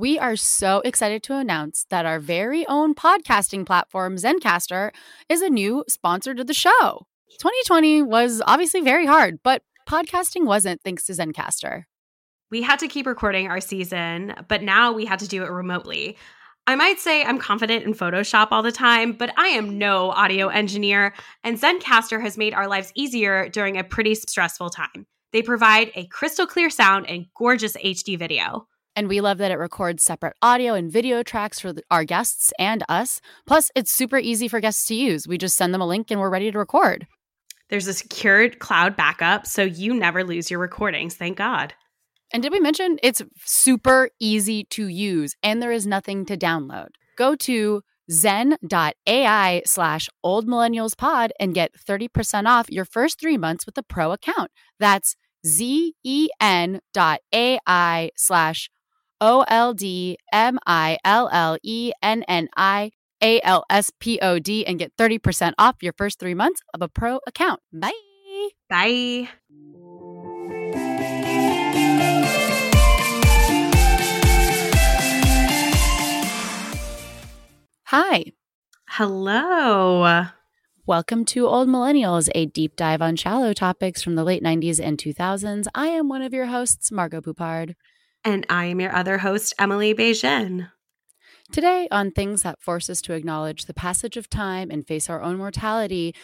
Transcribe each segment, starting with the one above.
We are so excited to announce that our very own podcasting platform, Zencastr, is a new sponsor to the show. 2020 was obviously very hard, but podcasting wasn't thanks to Zencastr. We had to keep recording our season, but now we had to do it remotely. I might say I'm confident in Photoshop all the time, but I am no audio engineer, and Zencastr has made our lives easier during a pretty stressful time. They provide a crystal clear sound and gorgeous HD video. And we love that it records separate audio and video tracks for our guests and us. Plus, it's super easy for guests to use. We just send them a link and we're ready to record. There's a secured cloud backup, so you never lose your recordings, thank God. And did we mention it's super easy to use and there is nothing to download? Go to zen.ai slash old millennials pod and get 30% off your first three months with a pro account. That's Z-E-N dot A-I slash O L D M I L L E N N I A L S P O D and get 30% off your first three months of a pro account. Bye. Bye. Hi. Hello. Welcome to Old Millennials, a deep dive on shallow topics from the late 90s and 2000s. I am one of your hosts, Margot Poupard. And I am your other host, Emily Beijing. Today, on things that force us to acknowledge the passage of time and face our own mortality,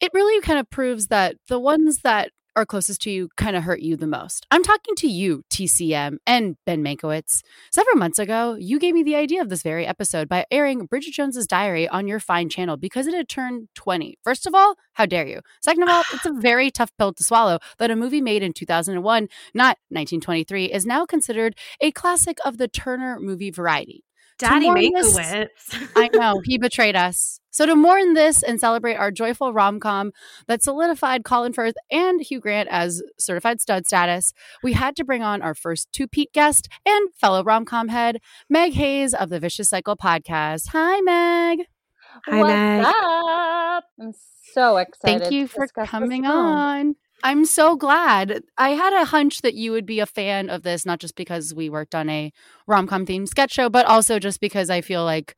it really kind of proves that the ones that are closest to you kind of hurt you the most. I'm talking to you, TCM, and Ben Mankiewicz. Several months ago, you gave me the idea of this very episode by airing Bridget Jones's Diary on your fine channel because it had turned 20. First of all, how dare you? Second of all, it's a very tough pill to swallow that a movie made in 2001, not 1923, is now considered a classic of the Turner movie variety. Daddy Mankiewicz. I know, he betrayed us. So, to mourn this and celebrate our joyful rom com that solidified Colin Firth and Hugh Grant as certified stud status, we had to bring on our first two Pete guest and fellow rom com head, Meg Hayes of the Vicious Cycle podcast. Hi, Meg. Hi, What's Meg. up? I'm so excited. Thank you to for coming on. I'm so glad. I had a hunch that you would be a fan of this, not just because we worked on a rom com themed sketch show, but also just because I feel like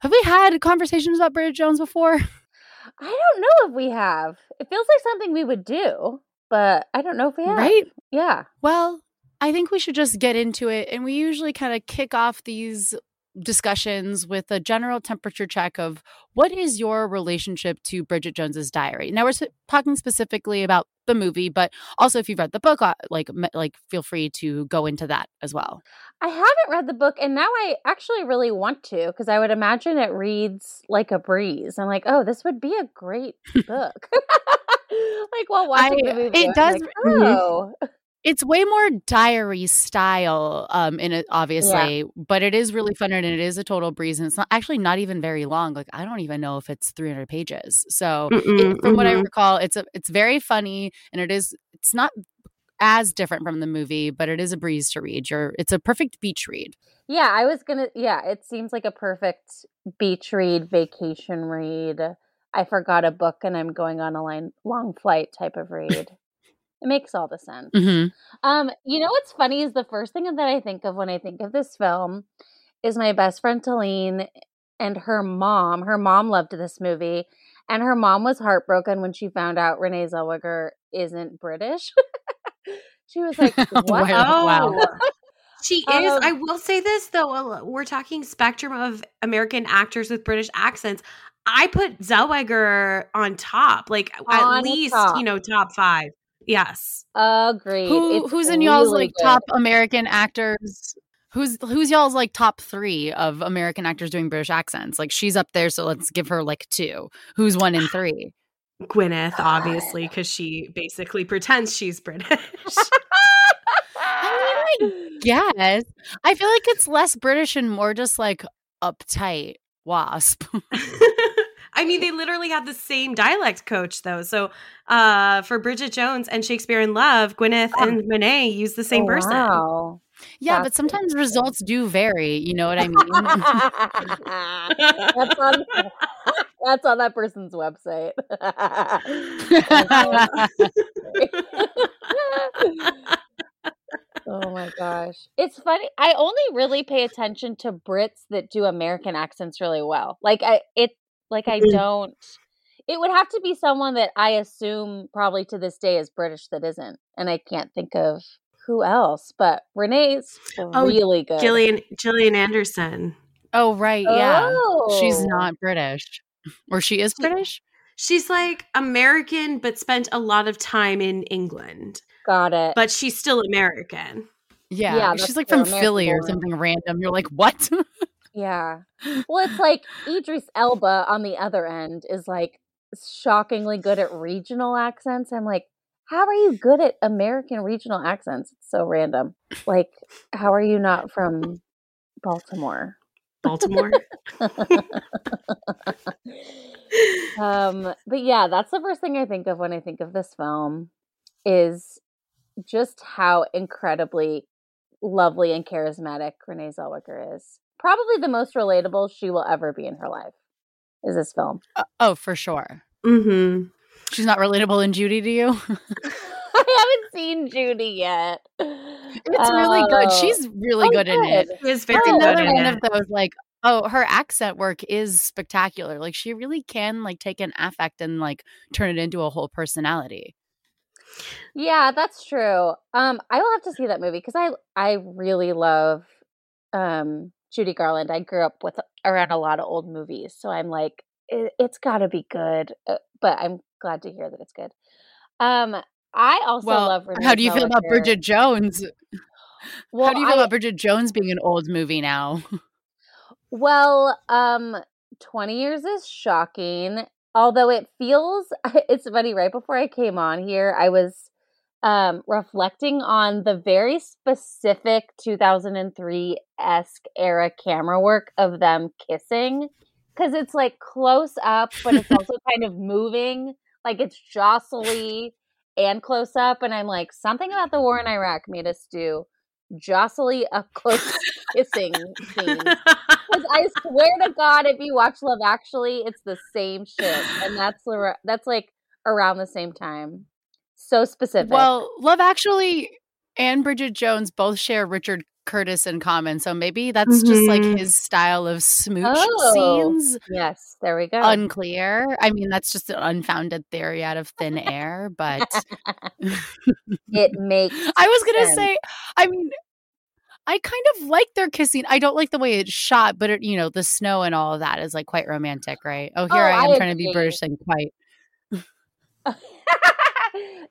have we had conversations about Bridget Jones before? I don't know if we have. It feels like something we would do, but I don't know if we have. Right? Yeah. Well, I think we should just get into it. And we usually kind of kick off these discussions with a general temperature check of what is your relationship to Bridget Jones's Diary. Now we're talking specifically about the movie, but also if you've read the book, uh, like like feel free to go into that as well. I haven't read the book, and now I actually really want to because I would imagine it reads like a breeze. I'm like, oh, this would be a great book. like while watching I- the movie, it I'm does- like, mhm. oh, It's way more diary style, um, in it obviously, but it is really fun and it is a total breeze. And it's not actually not even very long. Like I don't even know if it's 300 pages. So it, from what I mhm. recall, it's a it's very funny and it is it's not as different from the movie, but it is a breeze to read. You're, it's a perfect beach read. Yeah, I was gonna. Yeah, it seems like a perfect beach read, vacation read. I forgot a book and I'm going on a line, long flight type of read. It makes all the sense. Mm-hmm. Um, you know what's funny is the first thing that I think of when I think of this film is my best friend Talene and her mom. Her mom loved this movie, and her mom was heartbroken when she found out Renee Zellweger isn't British. she was like, "What? Wow. Wow. She Um, is. I will say this though. We're talking spectrum of American actors with British accents. I put Zellweger on top, like On at least top. you know top five. Yes. Agreed. Who, It's who's in y'all's like good. top American actors? Who's who's y'all's like top three of American actors doing British accents? Like she's up there, so let's give her like two. Who's one in three? Gwyneth, obviously, because she basically pretends she's British. I Yes, I feel like it's less British and more just like uptight wasp. I mean, they literally have the same dialect coach, though. So, uh, for Bridget Jones and Shakespeare in Love, Gwyneth and Monet use the same Oh, person. Wow. yeah, That's but sometimes results do vary. You know what I mean? that's on that's on that person's website. oh my gosh. It's funny. I only really pay attention to Brits that do American accents really well. Like I it like I Mhm. don't it would have to be someone that I assume probably to this day is British that isn't. And I can't think of who else, but Renee's Oh, really good. Gillian Gillian Anderson. oh right, yeah. She's Oh. not British, or she is British. She's like American, but spent a lot of time in England. Got it. But she's still American. Yeah, Yeah, she's like true, from Philly or something random. You're like, what? Yeah. Well, it's like Idris Elba on the other end is like shockingly good at regional accents. I'm like, how are you good at American regional accents? It's so random. Like, how are you not from Baltimore? Baltimore. um, but yeah, that's the first thing I think of when I think of this film is just how incredibly lovely and charismatic Renee Zellweger is. Probably the most relatable she will ever be in her life is this film. Uh, oh, for sure. hmm She's not relatable in Judy to you. I haven't seen Judy yet. It's really good. Oh. She's really Oh, good in it. She is very It's Oh, good another in one it. of those like, oh, her accent work is spectacular. Like she really can like take an affect and like turn it into a whole personality. Yeah, that's true. Um, I will have to see that movie because I I really love um Judy Garland. I grew up with around a lot of old movies, so I'm like, it, it's got to be good. Uh, but I'm glad to hear that it's good. Um, I also well, love. Renee how do you feel about Bridget Jones? Well, how do you feel I- about Bridget Jones being an old movie now? Well, um, 20 years is shocking. Although it feels, it's funny, right before I came on here, I was um, reflecting on the very specific 2003 esque era camera work of them kissing. Because it's like close up, but it's also kind of moving. Like it's jostly and close up. And I'm like, something about the war in Iraq made us do jostly up close kissing scenes. Because I swear to God, if you watch Love Actually, it's the same shit, and that's that's like around the same time. So specific. well, Love Actually and Bridget Jones both share Richard Curtis in common, so maybe that's just like Mhm. his style of smooch Oh. scenes. yes, there we go. Unclear. I mean, that's just an unfounded theory out of thin air, but it makes. I was gonna sense. say, I mean, I kind of like their kissing. I don't like the way it's shot, but it, you know, the snow and all of that is like quite romantic, right? Oh, here Oh, I am I trying to be. British and quite.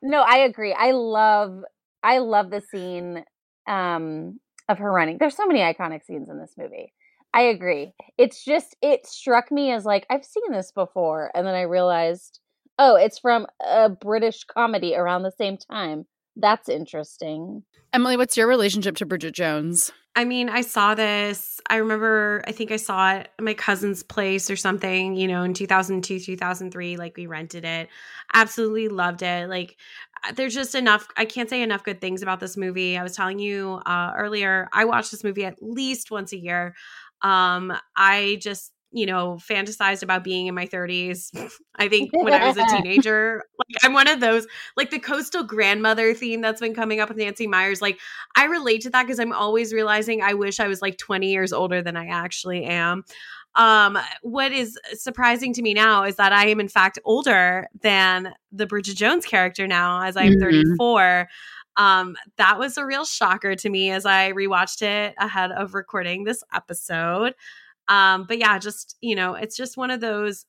no, I agree. I love I love the scene um of her running. There's so many iconic scenes in this movie. I agree. It's just it struck me as like I've seen this before and then I realized oh, it's from a British comedy around the same time. That's interesting. Emily, what's your relationship to Bridget Jones? I mean, I saw this. I remember, I think I saw it at my cousin's place or something, you know, in 2002, 2003. Like, we rented it. Absolutely loved it. Like, uh, there's just enough i can't say enough good things about this movie i was telling you uh, earlier i watch this movie at least once a year um i just you know fantasized about being in my 30s i think when i was a teenager like i'm one of those like the coastal grandmother theme that's been coming up with nancy meyers like i relate to that because i'm always realizing i wish i was like 20 years older than i actually am um, what is surprising to me now is that I am in fact older than the Bridget Jones character now, as I'm mm-hmm. 34. Um, that was a real shocker to me as I rewatched it ahead of recording this episode. Um, but yeah, just you know, it's just one of those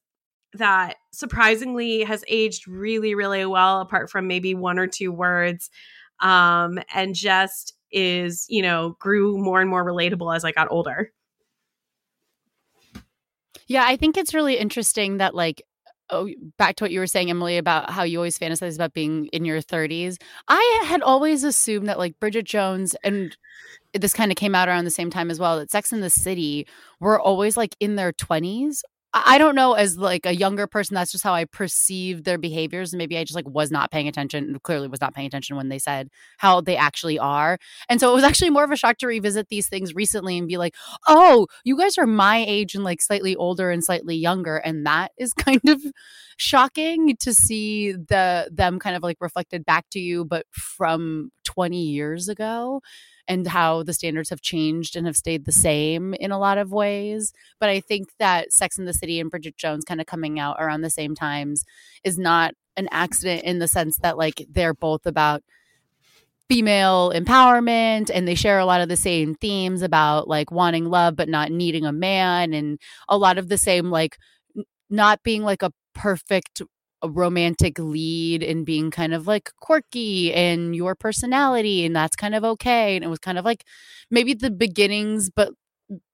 that surprisingly has aged really, really well, apart from maybe one or two words, um, and just is you know grew more and more relatable as I got older. Yeah, I think it's really interesting that like oh, back to what you were saying, Emily, about how you always fantasize about being in your 30s. I had always assumed that like Bridget Jones and this kind of came out around the same time as well that Sex in the City were always like in their 20s I don't know as like a younger person that's just how I perceive their behaviors maybe I just like was not paying attention clearly was not paying attention when they said how they actually are. And so it was actually more of a shock to revisit these things recently and be like, "Oh, you guys are my age and like slightly older and slightly younger." And that is kind of shocking to see the them kind of like reflected back to you but from 20 years ago and how the standards have changed and have stayed the same in a lot of ways. But I think that Sex in the City and Bridget Jones kind of coming out around the same times is not an accident in the sense that like they're both about female empowerment and they share a lot of the same themes about like wanting love but not needing a man and a lot of the same like not being like a perfect a romantic lead and being kind of like quirky and your personality and that's kind of okay and it was kind of like maybe the beginnings but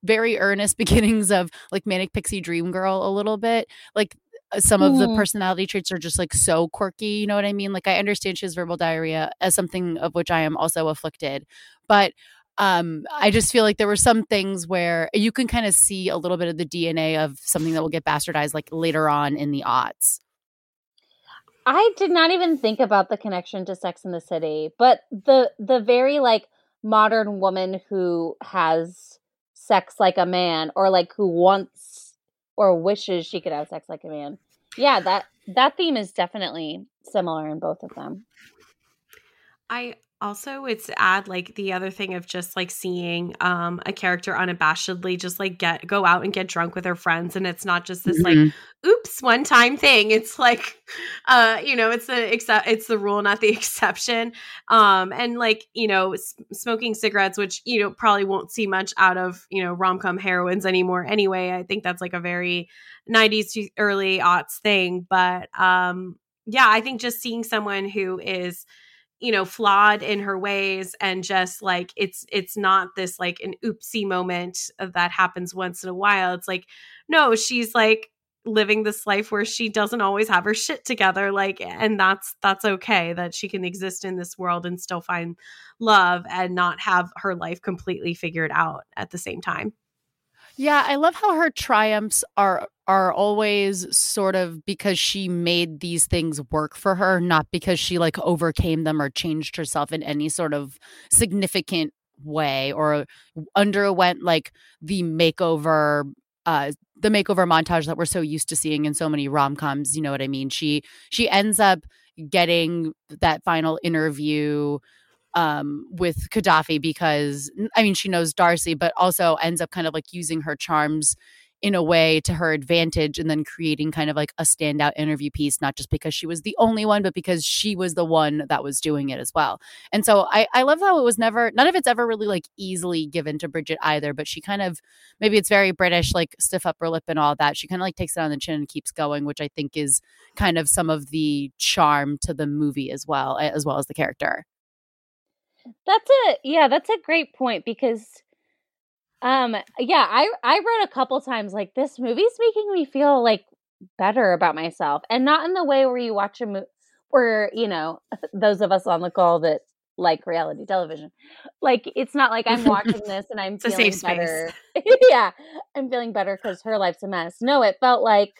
very earnest beginnings of like manic pixie dream girl a little bit. Like uh, some of the personality traits are just like so quirky you know what i mean? Like i understand she has verbal diarrhea as something of which i am also afflicted but um i just feel like there were some things where you can kind of see a little bit of the dna of something that will get bastardized like later on in the aughts I did not even think about the connection to Sex in the City, but the the very like modern woman who has sex like a man or like who wants or wishes she could have sex like a man. Yeah, that that theme is definitely similar in both of them. I also it's add like the other thing of just like seeing um a character unabashedly just like get go out and get drunk with her friends and it's not just this mm-hmm. like oops one time thing. It's like uh you know it's the except it's the rule not the exception. Um and like you know s- smoking cigarettes which you know probably won't see much out of you know rom-com heroines anymore anyway. I think that's like a very 90s to early aughts thing. But um yeah i think just seeing someone who is you know flawed in her ways and just like it's it's not this like an oopsie moment that happens once in a while. It's like no she's like living this life where she doesn't always have her shit together like and that's that's okay that she can exist in this world and still find love and not have her life completely figured out at the same time yeah, I love how her triumphs are are always sort of because she made these things work for her, not because she like overcame them or changed herself in any sort of significant way or underwent like the makeover uh the makeover montage that we're so used to seeing in so many rom-coms, you know what I mean? She she ends up getting that final interview um, with Gaddafi because I mean she knows Darcy, but also ends up kind of like using her charms in a way to her advantage and then creating kind of like a standout interview piece, not just because she was the only one, but because she was the one that was doing it as well. And so I, I love how it was never, none of it's ever really like easily given to Bridget either, but she kind of, maybe it's very British, like stiff upper lip and all that. She kind of like takes it on the chin and keeps going, which I think is kind of some of the charm to the movie as well, as well as the character. That's a yeah, that's a great point because um yeah, I I wrote a couple times like this movie's making me feel like better about myself and not in the way where you watch a movie where, you know, those of us on the call that like reality television. Like it's not like I'm watching this and I'm feeling better. yeah, I'm feeling better cuz her life's a mess. No, it felt like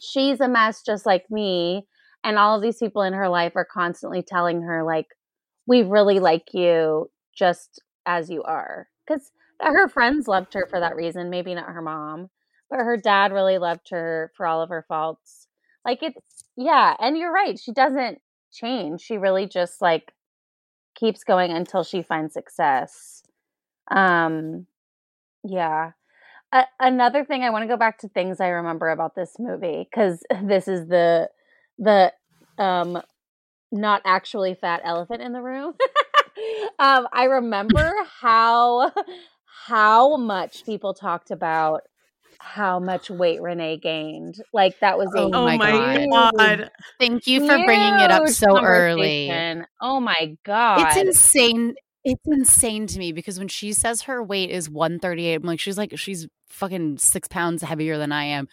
she's a mess just like me and all of these people in her life are constantly telling her like we really like you just as you are. Because her friends loved her for that reason maybe not her mom but her dad really loved her for all of her faults. Like it's yeah and you're right she doesn't change she really just like keeps going until she finds success. Um yeah. Another thing i want to go back to things i remember about this movie because this is the the um not actually fat elephant in the room um i remember how how much people talked about how much weight Renee gained. Like that was a oh, oh my god. god. Thank you for bringing it up so early. Oh my god. It's insane. It's insane to me because when she says her weight is 138, I'm like, she's like, she's fucking six pounds heavier than I am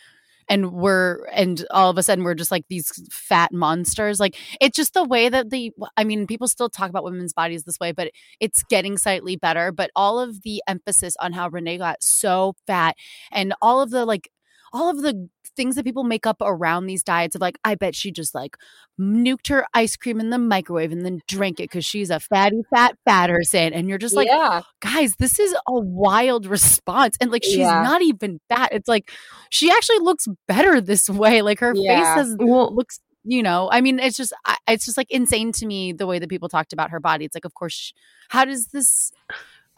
and we're and all of a sudden we're just like these fat monsters. Like it's just the way that the i mean people still talk about women's bodies this way but it's getting slightly better. But all of the emphasis on how renee got so fat and all of the like all of the things that people make up around these diets of like, I bet she just like nuked her ice cream in the microwave and then drank it because she's a fatty, fat Fatterson. And you're just like, yeah. guys, this is a wild response. And like, she's yeah. not even fat. It's like, she actually looks better this way. Like, her yeah. face has, well, looks you know i mean it's just it's just like insane to me the way that people talked about her body it's like of course how does this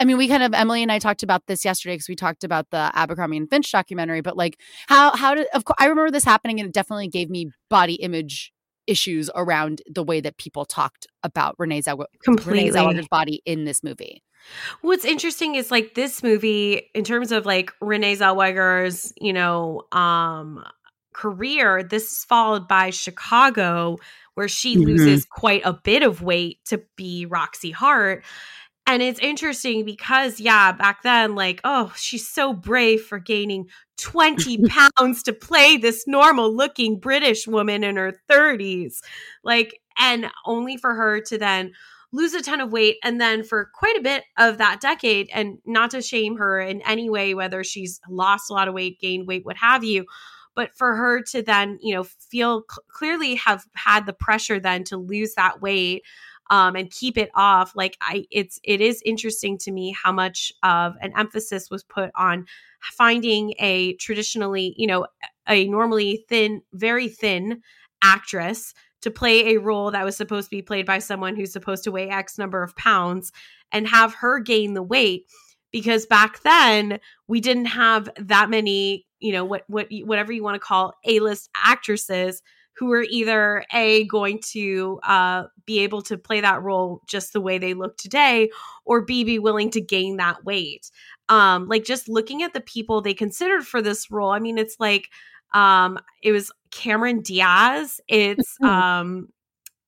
I mean, we kind of Emily and I talked about this yesterday because we talked about the Abercrombie and Fitch documentary. But like, how how did of course I remember this happening, and it definitely gave me body image issues around the way that people talked about Renee, Zell- Completely. Renee Zellweger's body in this movie. What's interesting is like this movie, in terms of like Renee Zellweger's, you know, um, career. This is followed by Chicago, where she mm-hmm. loses quite a bit of weight to be Roxie Hart and it's interesting because, yeah, back then, like, oh, she's so brave for gaining 20 pounds to play this normal looking British woman in her 30s. Like, and only for her to then lose a ton of weight. And then for quite a bit of that decade, and not to shame her in any way, whether she's lost a lot of weight, gained weight, what have you, but for her to then, you know, feel cl- clearly have had the pressure then to lose that weight um, and keep it off like i it's it is interesting to me how much of an emphasis was put on finding a traditionally you know a normally thin very thin actress to play a role that was supposed to be played by someone who's supposed to weigh x number of pounds and have her gain the weight because back then we didn't have that many you know what what whatever you want to call a-list actresses who are either a going to uh, be able to play that role just the way they look today or b be willing to gain that weight um like just looking at the people they considered for this role i mean it's like um it was cameron diaz it's um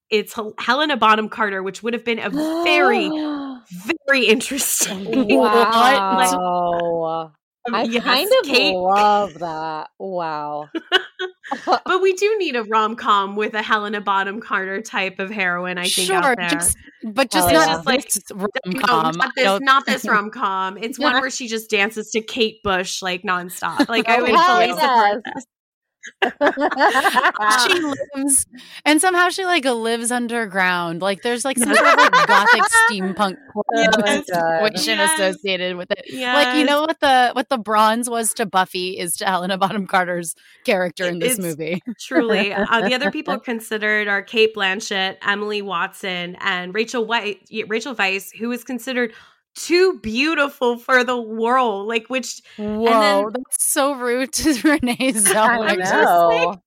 it's helena bonham carter which would have been a very very interesting wow. I yes, kind of Kate. love that. Wow. but we do need a rom com with a Helena Bonham Carter type of heroine. I think. Sure, just, but just not yeah. just like rom com. not this, not this rom com. It's one where she just dances to Kate Bush like nonstop. Like I would fully support this she lives and somehow she like lives underground. Like there's like some sort of like gothic steampunk situation yes. associated with it. Yes. like you know what the what the bronze was to buffy is to helena bonham carter's character in this it's movie. truly uh, the other people considered are Cate blanchett emily watson and rachel white rachel weisz who is considered too beautiful for the world. Like, which whoa, then, that's so rude to Renee Zellweger.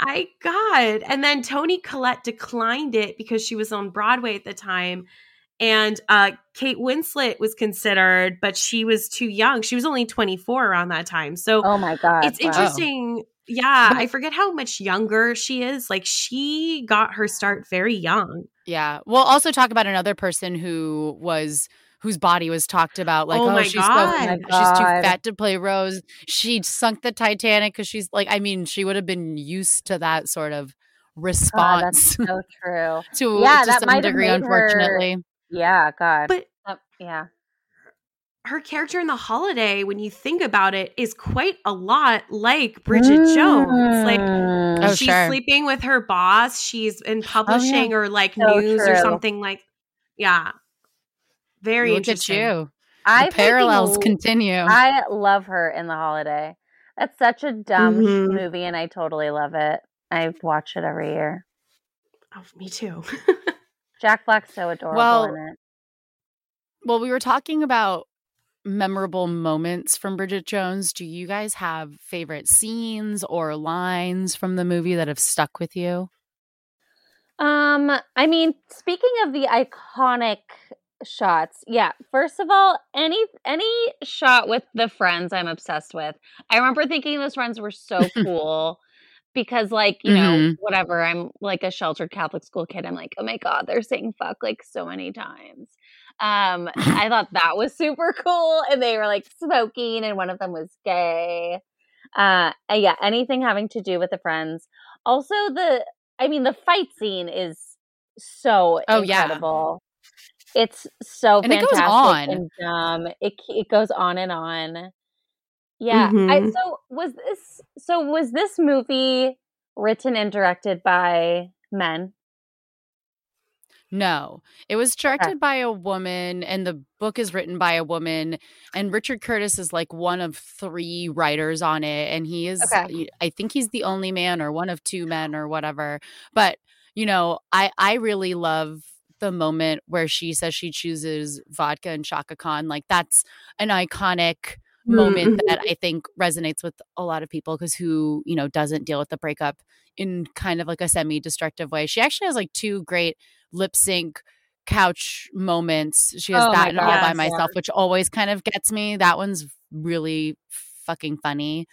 I God. And then Toni Collette declined it because she was on Broadway at the time. And uh, Kate Winslet was considered, but she was too young. She was only 24 around that time. So, oh my God. It's wow. interesting. Yeah. I forget how much younger she is. Like, she got her start very young. Yeah. We'll also talk about another person who was whose body was talked about like, oh, oh she's, so, she's too fat to play Rose. She sunk the Titanic because she's like, I mean, she would have been used to that sort of response. Oh, so true. to, yeah, to that some degree, unfortunately. Her, yeah, God. But uh, yeah. her character in the holiday, when you think about it, is quite a lot like Bridget mm. Jones. Like oh, she's sure. sleeping with her boss, she's in publishing oh, yeah. or like so news true. or something like yeah. Very Look interesting. At you. I the parallels continue. I love her in the holiday. That's such a dumb mm-hmm. movie, and I totally love it. I watch it every year. Oh, me too. Jack Black's so adorable well, in it. Well, we were talking about memorable moments from Bridget Jones. Do you guys have favorite scenes or lines from the movie that have stuck with you? Um, I mean, speaking of the iconic shots. Yeah. First of all, any any shot with the friends I'm obsessed with. I remember thinking those friends were so cool because like, you mm-hmm. know, whatever, I'm like a sheltered Catholic school kid. I'm like, "Oh my god, they're saying fuck like so many times." Um, I thought that was super cool and they were like smoking and one of them was gay. Uh, yeah, anything having to do with the friends. Also the I mean the fight scene is so oh, incredible. It's so and fantastic it goes on. and dumb. It it goes on and on. Yeah. Mm-hmm. I, so was this so was this movie written and directed by men? No, it was directed okay. by a woman, and the book is written by a woman. And Richard Curtis is like one of three writers on it, and he is, okay. I think he's the only man or one of two men or whatever. But you know, I I really love the moment where she says she chooses vodka and Chaka Khan, like that's an iconic moment mm-hmm. that I think resonates with a lot of people because who, you know, doesn't deal with the breakup in kind of like a semi destructive way. She actually has like two great lip sync couch moments. She has oh that and all by myself, yeah. which always kind of gets me. That one's really fucking funny.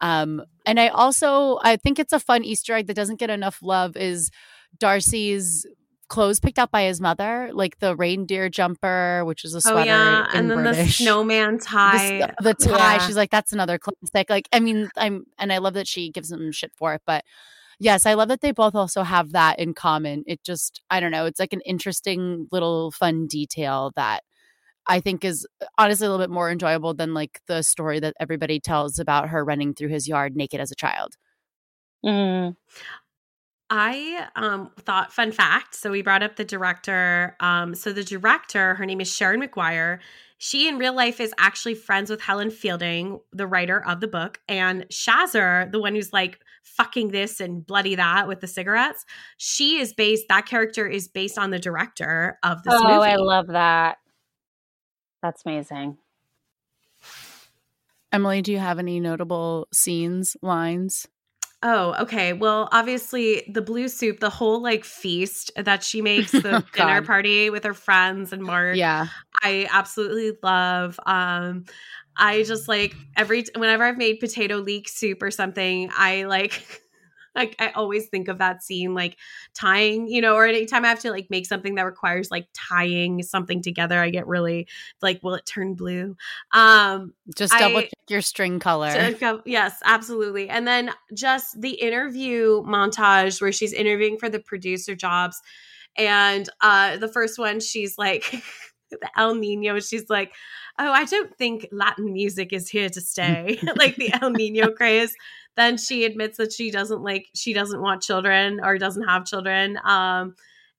Um, and I also I think it's a fun Easter egg that doesn't get enough love is Darcy's clothes picked out by his mother, like the reindeer jumper, which is a sweater. Oh, yeah. and then British. the snowman tie. The, the tie. Yeah. She's like, that's another classic. Like, I mean, I'm, and I love that she gives him shit for it, but yes, I love that they both also have that in common. It just, I don't know, it's like an interesting little fun detail that I think is honestly a little bit more enjoyable than like the story that everybody tells about her running through his yard naked as a child. Mm. I um, thought, fun fact. So we brought up the director. Um, so the director, her name is Sharon Maguire. She in real life is actually friends with Helen Fielding, the writer of the book, and Shazzer, the one who's like fucking this and bloody that with the cigarettes. She is based. That character is based on the director of this oh, movie. I love that. That's amazing. Emily, do you have any notable scenes, lines? Oh, okay. Well, obviously the blue soup, the whole like feast that she makes, the oh, dinner party with her friends and Mark. Yeah. I absolutely love. Um I just like every whenever I've made potato leek soup or something, I like like I always think of that scene, like tying, you know, or anytime I have to like make something that requires like tying something together, I get really like, will it turn blue? Um, just double I, check your string color. yes, absolutely. And then just the interview montage where she's interviewing for the producer jobs. And uh the first one, she's like El Nino, she's like, Oh, I don't think Latin music is here to stay. like the El Nino craze. Then she admits that she doesn't like she doesn't want children or doesn't have children um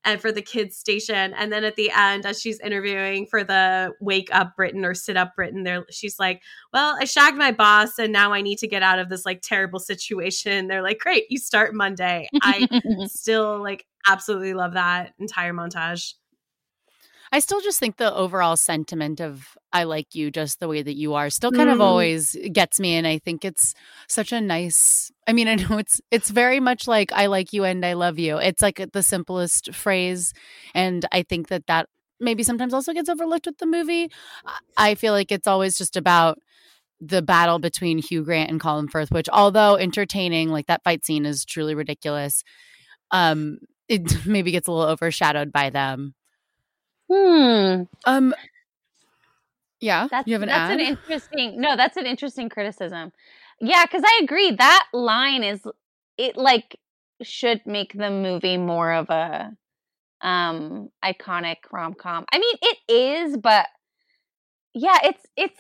and for the kids station. And then at the end as she's interviewing for the wake up britain or sit up britain there she's like well i shagged my boss and now i need to get out of this like terrible situation. They're like great you start monday. I still like absolutely love that entire montage I still just think the overall sentiment of I like you just the way that you are still kind mm. of always gets me and I think it's such a nice I mean I know it's it's very much like I like you and I love you. It's like the simplest phrase and I think that that maybe sometimes also gets overlooked with the movie. I feel like it's always just about the battle between Hugh Grant and Colin Firth, which although entertaining, like that fight scene is truly ridiculous. Um, it maybe gets a little overshadowed by them. Hmm. Um. Yeah. That's, you have an that's ad? an interesting. No, that's an interesting criticism. Yeah, because I agree. That line is it like should make the movie more of a um iconic rom com. I mean, it is, but yeah, it's it's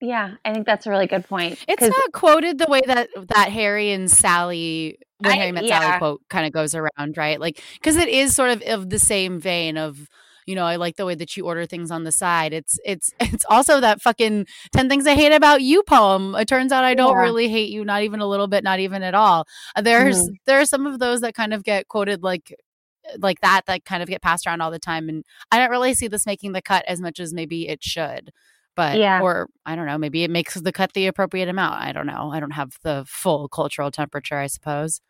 yeah, I think that's a really good point. It's not quoted the way that that Harry and Sally when I- Harry met yeah. Sally quote kind of goes around, right? Like because it is sort of of the same vein of you know I like the way that you order things on the side. It's it's it's also that fucking ten things I hate about you poem. It turns out I don't Yeah. really hate you, not even a little bit, not even at all. Uh, There's Mm-hmm. there are some of those that kind of get quoted like like that that kind of get passed around all the time and i don't really see this making the cut as much as maybe it should but Yeah. or i don't know maybe it makes the cut the appropriate amount i don't know i don't have the full cultural temperature i suppose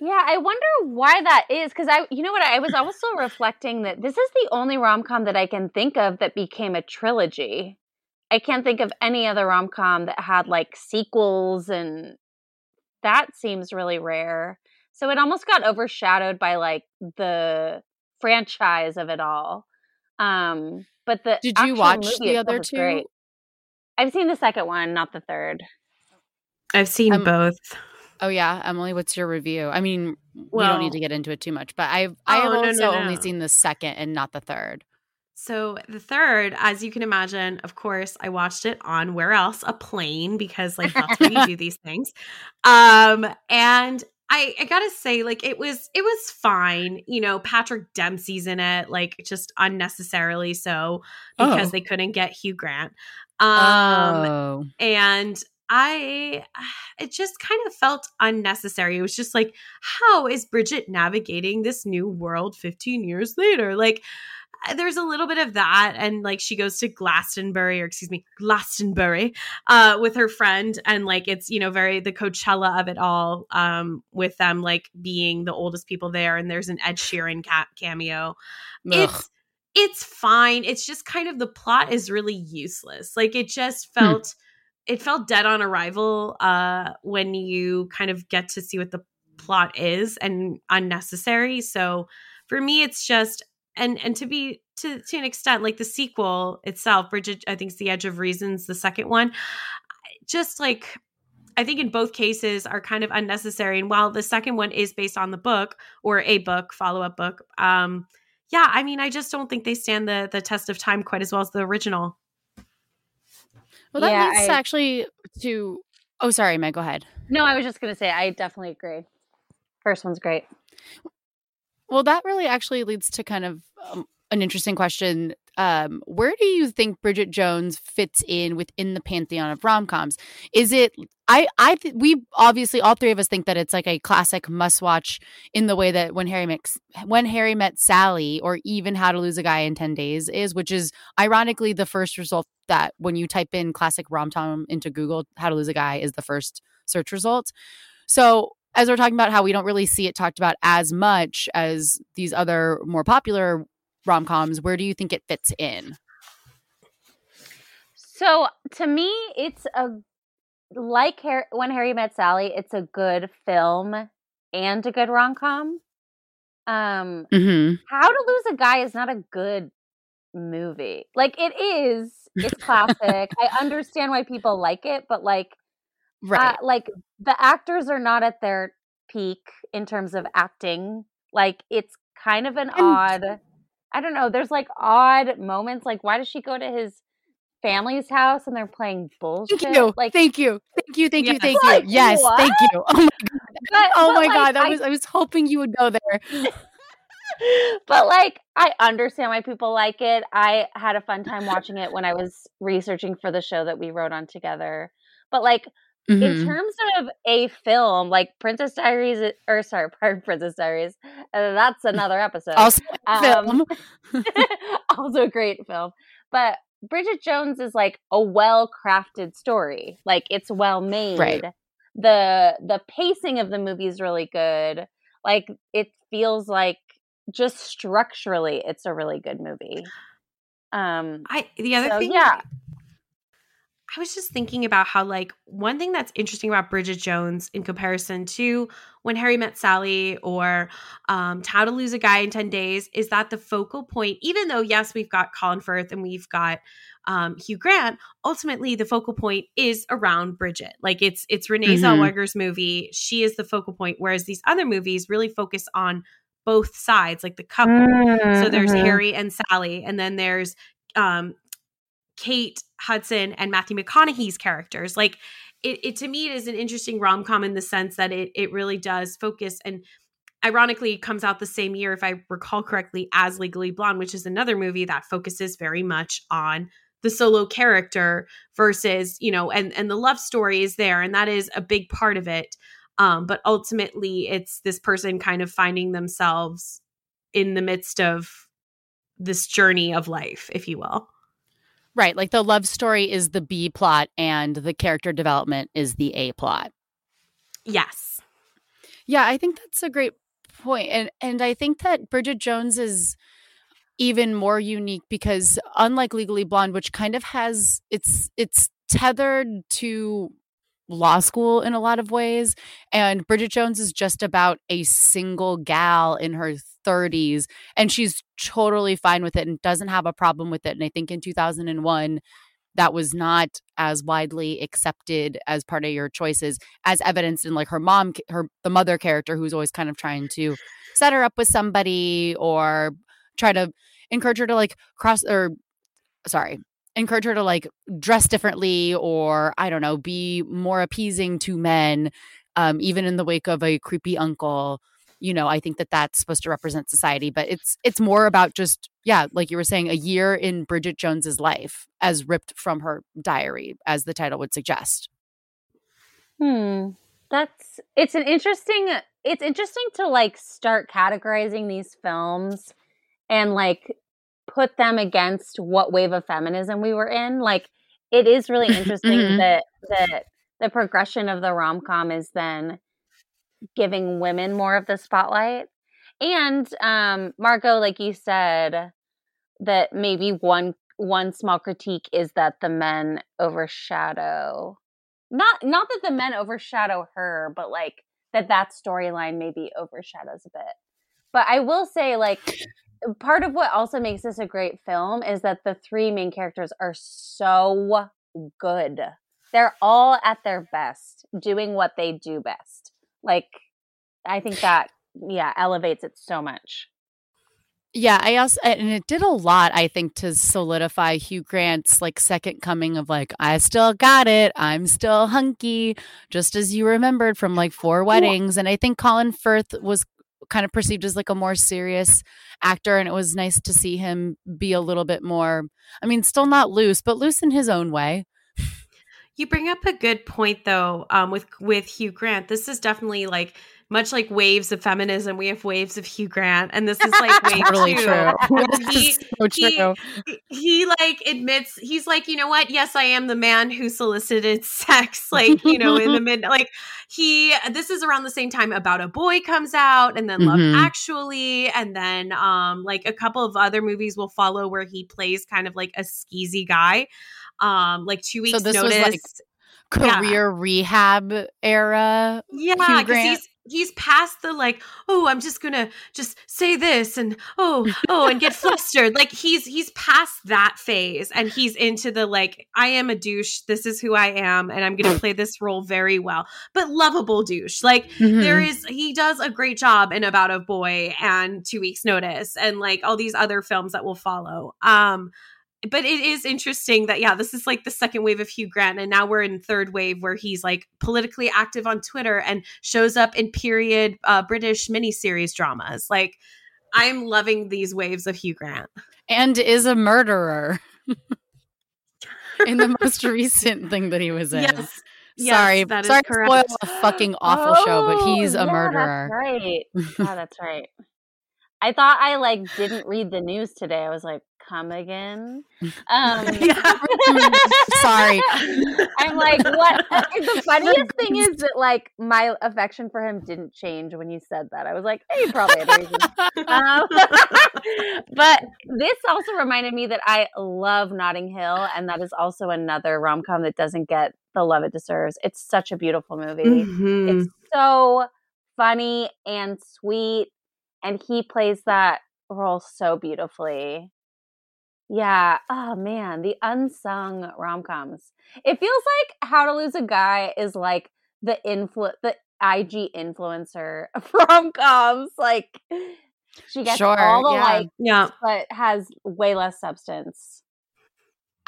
Yeah, I wonder why that is because I, you know what, I was also reflecting that this is the only rom com that I can think of that became a trilogy. I can't think of any other rom com that had like sequels, and that seems really rare. So it almost got overshadowed by like the franchise of it all. Um, but the Did you watch the other two? great. I've seen the second one, not the third. I've seen Um, both. Oh yeah emily what's your review i mean we don't need to get into it too much but i've i have Oh, no, also no, only seen the second and not the third So the third, as you can imagine, of course, I watched it on where else? A plane, because like that's where you do these things. Um, and I, I gotta say, like it was it was fine. You know, Patrick Dempsey's in it, like just unnecessarily so because Oh. they couldn't get Hugh Grant. Um oh and I it just kind of felt unnecessary. It was just like, how is Bridget navigating this new world 15 years later? Like uh, there's a little bit of that and like she goes to Glastonbury or excuse me Glastonbury uh with her friend and like it's you know very the Coachella of it all um with them like being the oldest people there and there's an Ed Sheeran ca- cameo Ugh. it's it's fine it's just kind of the plot is really useless like it just Hmm. It felt dead on arrival uh when you kind of get to see what the plot is and unnecessary so for me it's just and and to be to to an extent like the sequel itself bridget i think it's the edge of reasons the second one just like I think in both cases are kind of unnecessary. And while the second one is based on the book or a book, follow up book, um, yeah, I mean, I just don't think they stand the the test of time quite as well as the original. Well that Yeah, leads I- actually to oh sorry meg go ahead No, I was just gonna say I definitely agree. First one's great. Well, that really actually leads to kind of um, an interesting question. Um, where do you think Bridget Jones fits in within the pantheon of rom coms? Is it? I I th- we obviously all three of us think that it's like a classic must watch in the way that when Harry met when Harry met Sally or even How to Lose a Guy in Ten Days is, which is ironically the first result that when you type in classic rom com into Google, How to Lose a Guy is the first search result. So as we're talking about how we don't really see it talked about as much as these other more popular rom coms, where do you think it fits in? So to me, it's a like Har- when Harry met Sally. It's a good film and a good rom com. Um, Mm-hmm. How to Lose a Guy is not a good movie. Like it is. It's classic. I understand why people like it, but like, Right. uh, like the actors are not at their peak in terms of acting. Like it's kind of an And- odd. I don't know. There's like odd moments. Like, why does she go to his family's house and they're playing bullshit? thank you. Like, thank you. Thank you. Thank you. Yes. Thank Like, you. Yes. what? Thank you. Oh my god. but, Oh but, my like, god. That I- was I was hoping you would go there. but like I understand why people like it. I had a fun time watching it when I was researching for the show that we wrote on together. But like in Mhm. terms of a film, like Princess Diaries, i- or sorry, pardon, Princess Diaries, uh, that's another episode. Also, Um, film. also a great film. But Bridget Jones is like a well crafted story. Like it's well made. Right. The the pacing of the movie is really good. Like it feels like just structurally it's a really good movie. Um I the other So, thing, yeah. I was just thinking about how like one thing that's interesting about Bridget Jones in comparison to when Harry met Sally or um, How to Lose a Guy in Ten Days is that the focal point, even though yes we've got Colin Firth and we've got um, Hugh Grant, ultimately the focal point is around Bridget. Like it's it's Renee Mhm. Zellweger's movie. She is the focal point, whereas these other movies really focus on both sides, like the couple. So there's. Harry and Sally, and then there's um, Kate Hudson and Matthew McConaughey's characters. Like it, it to me it is an interesting rom com in the sense that it it really does focus and ironically comes out the same year if I recall correctly as Legally Blonde, which is another movie that focuses very much on the solo character versus you know and and the love story is there and that is a big part of it um but ultimately it's this person kind of finding themselves in the midst of this journey of life if you will Right. Like the love story is the B plot and the character development is the A plot. yes Yeah, I think that's a great point. And and I think that Bridget Jones is even more unique because unlike Legally Blonde, which kind of has it's it's tethered to law school in a lot of ways. And Bridget Jones is just about a single gal in her 30s and she's totally fine with it and doesn't have a problem with it. And I think in 2001, that was not as widely accepted as part of your choices as evidenced in like her mom her the mother character who's always kind of trying to set her up with somebody or try to encourage her to like cross or sorry encourage her to like dress differently or i don't know be more appeasing to men um, even in the wake of a creepy uncle you know i think that that's supposed to represent society but it's it's more about just yeah like you were saying a year in bridget jones's life as ripped from her diary as the title would suggest Hmm. That's it's an interesting it's interesting to like start categorizing these films and like put them against what wave of feminism we were in. Like it is really interesting Mhm. that that the progression of the rom-com is then giving women more of the spotlight. And um Margot like you said that maybe one one small critique is that the men overshadow not not that the men overshadow her but like that that storyline maybe overshadows a bit but i will say like part of what also makes this a great film is that the three main characters are so good they're all at their best doing what they do best like i think that yeah elevates it so much Yeah, I also and it did a lot, I think, to solidify Hugh Grant's like second coming of like, I still got it, I'm still hunky, just as you remembered from like four weddings. And I think Colin Firth was kind of perceived as like a more serious actor, and it was nice to see him be a little bit more. I mean, still not loose, but loose in his own way. You bring up a good point though, um, with with Hugh Grant. This is definitely like much like waves of feminism. We have waves of Hugh Grant, and this is like wave Totally two. true. he, so he- true. he like admits he's like, you know what? Yes, I am the man who solicited sex. Like, you know, in the mid like he this is around the same time about a boy comes out and then. Love Actually and then um like a couple of other movies will follow where he plays kind of like a skeezy guy. Um like 2 weeks this was, notice. like, Career rehab era. Yeah, because he's he's past the like, oh, I'm just gonna just say this and oh, oh, and get flustered. Like he's he's past that phase and he's into the like, I am a douche. This is who I am, and I'm gonna play this role very well, but lovable douche. Like Mm-hmm. there is he does a great job in About a Boy and Two Weeks Notice and like all these other films that will follow. Um but it is interesting that yeah, this is like the second wave of Hugh Grant, and now we're in third wave where he's like politically active on Twitter and shows up in period uh, British miniseries dramas. Like, I'm loving these waves of Hugh Grant. and is a murderer in the most recent thing that he was in. Yes, yes, sorry, that is sorry to spoil a fucking awful show, but he's Oh, a yeah, murderer. That's right. Yeah, that's right. I thought I like didn't read the news today. I was like, come again. Um, Sorry. I'm like, what? The funniest thing is that like my affection for him didn't change when you said that. I was like, hey, you probably had a reason. Um, but this also reminded me that I love Notting Hill, and that is also another rom com that doesn't get the love it deserves. It's such a beautiful movie. Mhm. It's so funny and sweet, and he plays that role so beautifully. Yeah. Oh man, the unsung rom coms. It feels like How to Lose a Guy is like the influ the IG influencer of rom coms. Like she gets Sure, all the yeah. likes, Yeah. but has way less substance.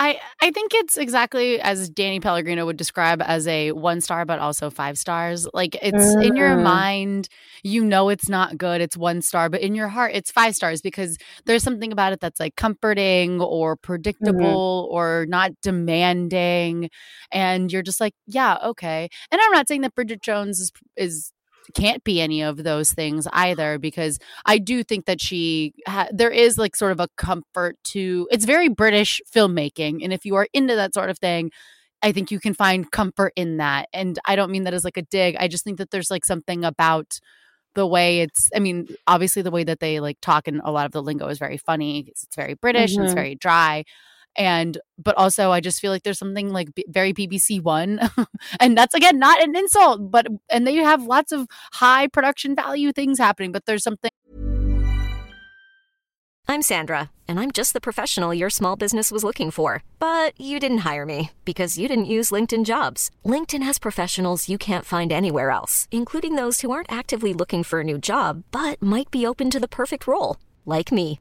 I, I think it's exactly as Danny Pellegrino would describe as a one star, but also five stars. Like it's in your Mm. mind, you know it's not good, it's one star, but in your heart, it's five stars because there's something about it that's like comforting or predictable or not demanding. And you're just like, yeah, okay. And I'm not saying that Bridget Jones is is can't be any of those things either because I do think that she ha- there is like sort of a comfort to it's very British filmmaking and if you are into that sort of thing I think you can find comfort in that and I don't mean that as like a dig I just think that there's like something about the way it's I mean obviously the way that they like talk and a lot of the lingo is very funny it's, it's very British and it's Mhm. very dry and but also I just feel like there's something like b- very BBC One, and that's again not an insult, but and they have lots of high production value things happening, but there's something. I'm Sandra, and I'm just the professional your small business was looking for. But you didn't hire me because you didn't use LinkedIn jobs. LinkedIn has professionals you can't find anywhere else, including those who aren't actively looking for a new job but might be open to the perfect role, like me.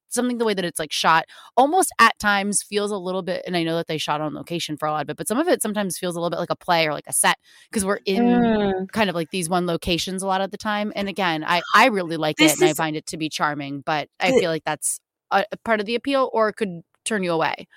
something the way that it's like shot almost at times feels a little bit and i know that they shot on location for a lot of it but some of it sometimes feels a little bit like a play or like a set because we're in Mm. kind of like these one locations a lot of the time and again i i really like This it and i find it to be charming but i feel like that's a, a part of the appeal or it could turn you away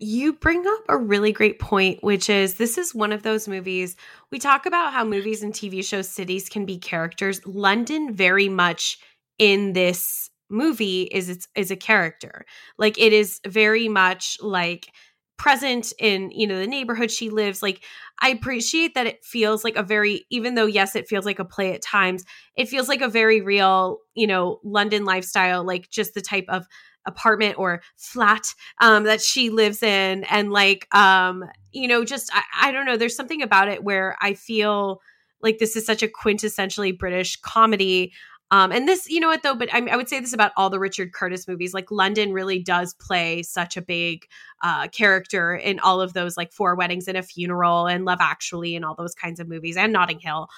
You bring up a really great point, which is this is one of those movies. We talk about how movies and TV shows, cities can be characters. London, very much in this movie, is it's is a character. Like it is very much like present in you know the neighborhood she lives. Like i appreciate that it feels like a very even though yes it feels like a play at times it feels like a very real you know london lifestyle like just the type of apartment or flat um that she lives in. And like um you know just I, I don't know there's something about it where i feel like this is such a quintessentially british comedy um and this you know what though but I, I would say this about all the richard curtis movies like london really does play such a big uh character in all of those like four weddings and a funeral and love actually and all those kinds of movies and notting hill.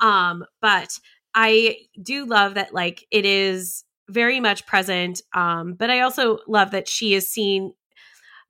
Um but i do love that like it is very much present um but i also love that she is seen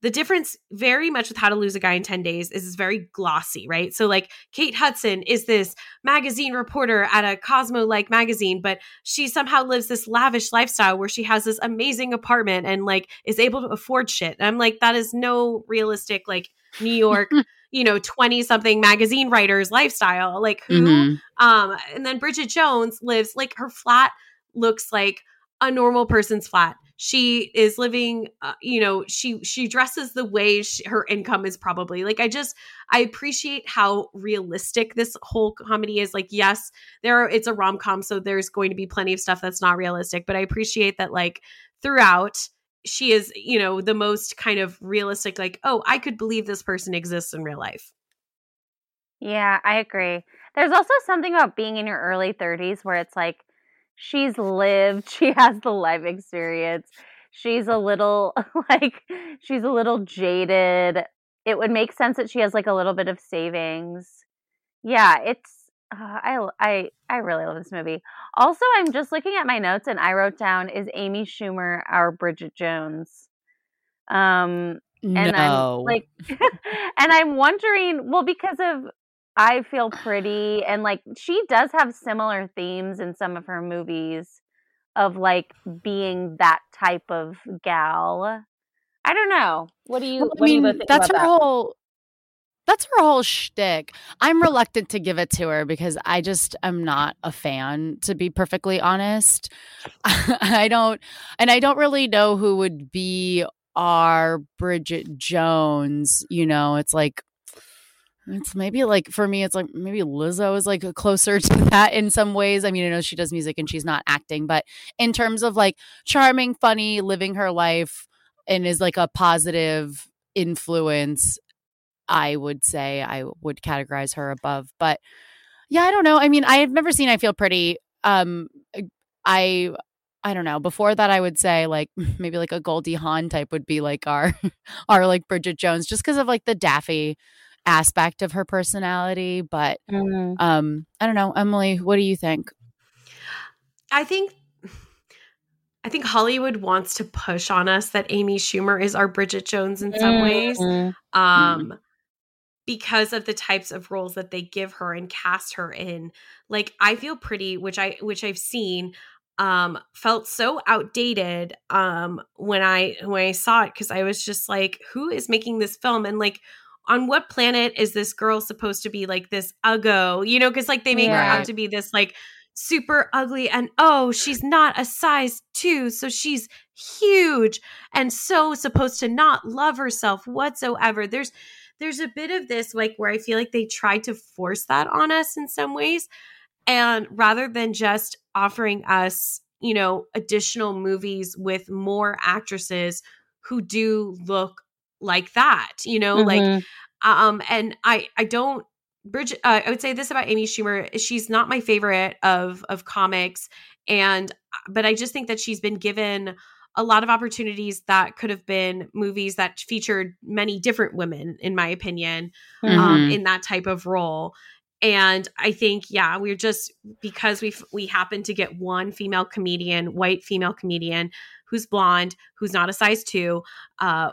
the difference very much with how to lose a guy in 10 days is it's very glossy right so like kate hudson is this magazine reporter at a cosmo like magazine but she somehow lives this lavish lifestyle where she has this amazing apartment and like is able to afford shit and i'm like that is no realistic like new york you know 20 something magazine writers lifestyle like who Mhm. um, and then Bridget Jones lives like her flat looks like a normal person's flat. She is living, uh, you know, she she dresses the way she, her income is probably like. I just I appreciate how realistic this whole comedy is. Like, yes, there are, it's a rom com, so there's going to be plenty of stuff that's not realistic, but I appreciate that like throughout she is, you know, the most kind of realistic. Like, oh, I could believe this person exists in real life. Yeah, I agree. There's also something about being in your early 30s where it's like she's lived, she has the life experience. She's a little like she's a little jaded. It would make sense that she has like a little bit of savings. Yeah, it's uh, I I I really love this movie. Also, I'm just looking at my notes and I wrote down is Amy Schumer our Bridget Jones? Um and no I'm like and I'm wondering, well, because of I feel pretty and like she does have similar themes in some of her movies of like being that type of gal. I don't know. What do you Well, what do you think that's about her that? whole that's her whole shtick. I'm reluctant to give it to her because I just am not a fan, to be perfectly honest. I don't, and I don't really know who would be our Bridget Jones. You know, it's like, it's maybe like for me, it's like maybe Lizzo is like closer to that in some ways. I mean, I know she does music and she's not acting, but in terms of like charming, funny, living her life, and is like a positive influence I would say I would categorize her above. But yeah, I don't know. I mean, I've never seen I Feel Pretty. Um, I I don't know. Before that, I would say like maybe like a Goldie Hawn type would be like our our like Bridget Jones, just because of like the daffy aspect of her personality. But mm. um, I don't know, Emily. What do you think? I think I think Hollywood wants to push on us that Amy Schumer is our Bridget Jones in some ways. Mm-hmm. Um, because of the types of roles that they give her and cast her in like i feel pretty which i which i've seen um felt so outdated um when i when i saw it because i was just like who is making this film and like on what planet is this girl supposed to be like this uggo you know because like they make yeah. her out to be this like super ugly and oh she's not a size two so she's huge and so supposed to not love herself whatsoever there's there's a bit of this like where I feel like they tried to force that on us in some ways. And rather than just offering us, you know, additional movies with more actresses who do look like that, you know, mm-hmm. like um and I I don't Bridget uh, I would say this about Amy Schumer, she's not my favorite of of comics and but I just think that she's been given a lot of opportunities that could have been movies that featured many different women, in my opinion, um, mm-hmm. um, in that type of role. And I think, yeah, we're just because we we happen to get one female comedian, white female comedian, who's blonde, who's not a size two. Uh,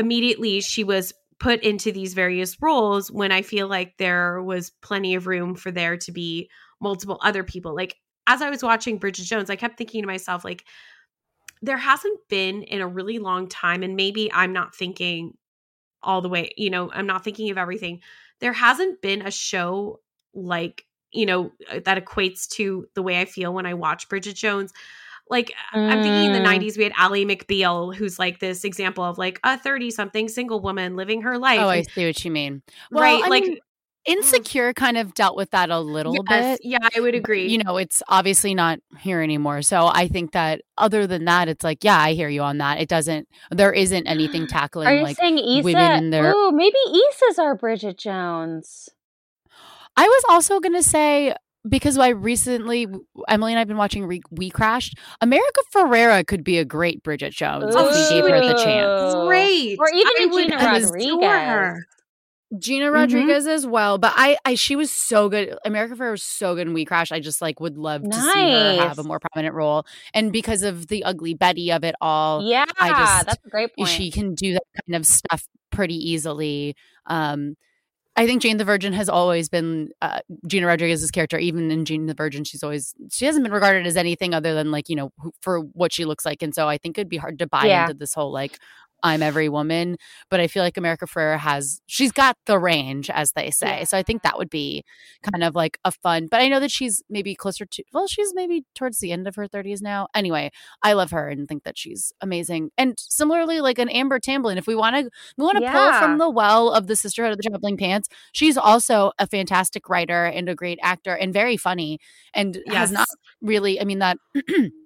immediately, she was put into these various roles when I feel like there was plenty of room for there to be multiple other people. Like as I was watching Bridget Jones, I kept thinking to myself, like, there hasn't been in a really long time and maybe i'm not thinking all the way you know i'm not thinking of everything there hasn't been a show like you know that equates to the way i feel when i watch bridget jones like mm. i'm thinking in the 90s mm. we had ally mcbeal who's like this example of like a 30 something single woman living her life oh i see what you mean well, right I like mean, Mm. Insecure kind of dealt with that a little yes, bit. Yeah, I would agree. You know, it's obviously not here anymore. So I think that other than that, it's like, yeah, I hear you on that. It doesn't, there isn't anything tackling Are you like saying Issa? women in their. Ooh, maybe Issa's our Bridget Jones. I was also going to say, because I recently, Emily and I've been watching Re- We Crashed. America Ferrera could be a great Bridget Jones Ooh. if we gave her the chance. Great, or even Gina Rodriguez. Gina mm-hmm. Rodriguez mm-hmm. as well, but I, I, she was so good. America Ferrera was so good in We Crash. I just like would love nice. to see her have a more prominent role, and because of the ugly Betty of it all, yeah, I just, that's a great point. She can do that kind of stuff pretty easily. Um, I think Jane the Virgin has always been uh, Gina Rodriguez's character. Even in Jane the Virgin, she's always she hasn't been regarded as anything other than like you know for what she looks like, and so I think it'd be hard to buy yeah. into this whole like I'm every woman, but I feel like America Ferrera has she's got the range, as they say. Yeah. So I think that would be kind of like a fun. But I know that she's maybe closer to well, she's maybe towards the end of her 30s now. Anyway, I love her and think that she's amazing. And similarly, like an Amber Tamblyn, if we want to we want to yeah. pull from the well of the Sisterhood of the Traveling Pants, she's also a fantastic writer and a great actor and very funny and yes. has not really. I mean that.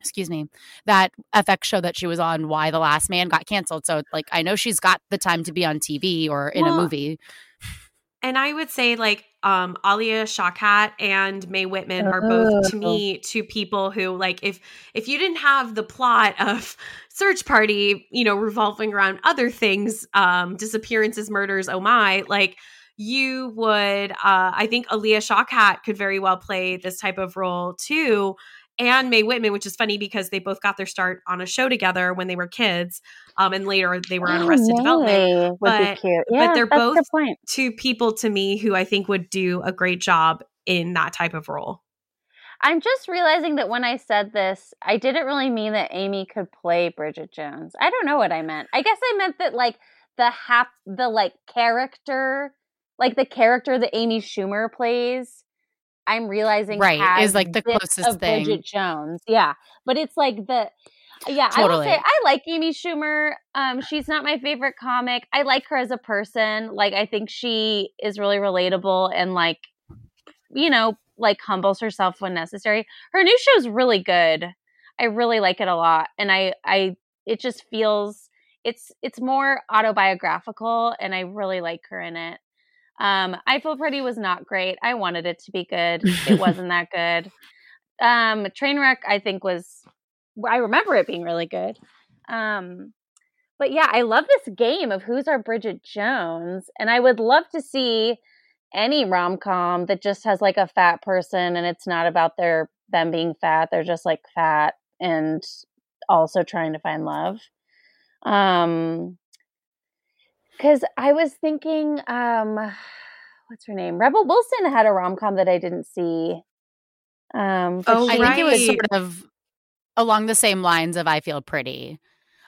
excuse me, that FX show that she was on, Y: The Last Man, got canceled. So, like, I know she's got the time to be on TV or in well, a movie. And I would say, like, um, Alia Shawkat and Mae Whitman are both to me oh. two people who, like, if if you didn't have the plot of Search Party, you know, revolving around other things, um, disappearances, murders, oh my, like you would uh I think Alia Shawkat could very well play this type of role too and Mae Whitman, which is funny because they both got their start on a show together when they were kids, um, and later they were on oh, Arrested Development. But, yeah, but they're both the two people to me who I think would do a great job in that type of role. I'm just realizing that when I said this, I didn't really mean that Amy could play Bridget Jones. I don't know what I meant. I guess I meant that like the hap the like character like the character that Amy Schumer plays. I'm realizing right is like the closest thing. Bridget Jones. Yeah, but it's like the yeah. I will say I like Amy Schumer. Um, she's not my favorite comic. I like her as a person. Like I think she is really relatable and like you know like humbles herself when necessary. Her new show's really good. I really like it a lot, and I I it just feels it's it's more autobiographical, and I really like her in it. Um, I Feel Pretty was not great. I wanted it to be good. It wasn't that good. Um, Trainwreck, I think was. I remember it being really good. Um, but yeah, I love this game of who's our Bridget Jones, and I would love to see any rom com that just has like a fat person, and it's not about their them being fat. They're just like fat and also trying to find love. Um, because I was thinking, um, what's her name? Rebel Wilson had a rom com that I didn't see. Um, but Oh, I she- think it was sort of along the same lines of I Feel Pretty.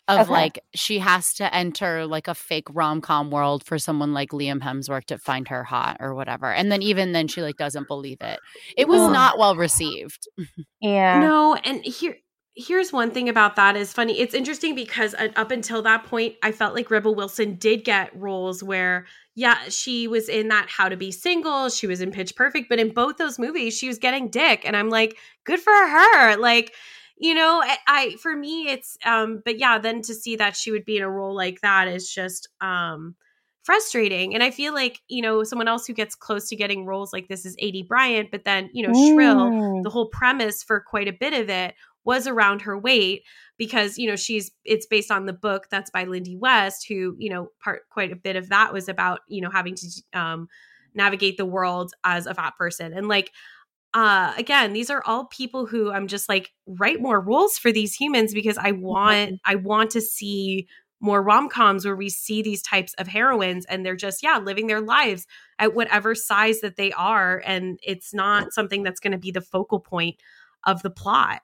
Of Okay. like she has to enter like a fake rom com world for someone like Liam Hemsworth to find her hot or whatever. And then even then she like doesn't believe it. It was Ugh. not well received. yeah, No, and here here's one thing about that is funny. It's interesting because up until that point, I felt like Rebel Wilson did get roles where yeah, she was in that How to Be Single, she was in Pitch Perfect, but in both those movies, she was getting dick, and I'm like, good for her. Like, you know, I, I for me, it's um, but yeah, then to see that she would be in a role like that is just um frustrating. And I feel like you know someone else who gets close to getting roles like this is Aidy Bryant, but then you know Shrill Mm. the whole premise for quite a bit of it was around her weight because you know she's it's based on the book that's by Lindy West who you know part quite a bit of that was about you know having to um navigate the world as a fat person. And like uh again these are all people who I'm just like write more rules for these humans because I want I want to see more rom-coms where we see these types of heroines and they're just yeah living their lives at whatever size that they are. And it's not something that's going to be the focal point of the plot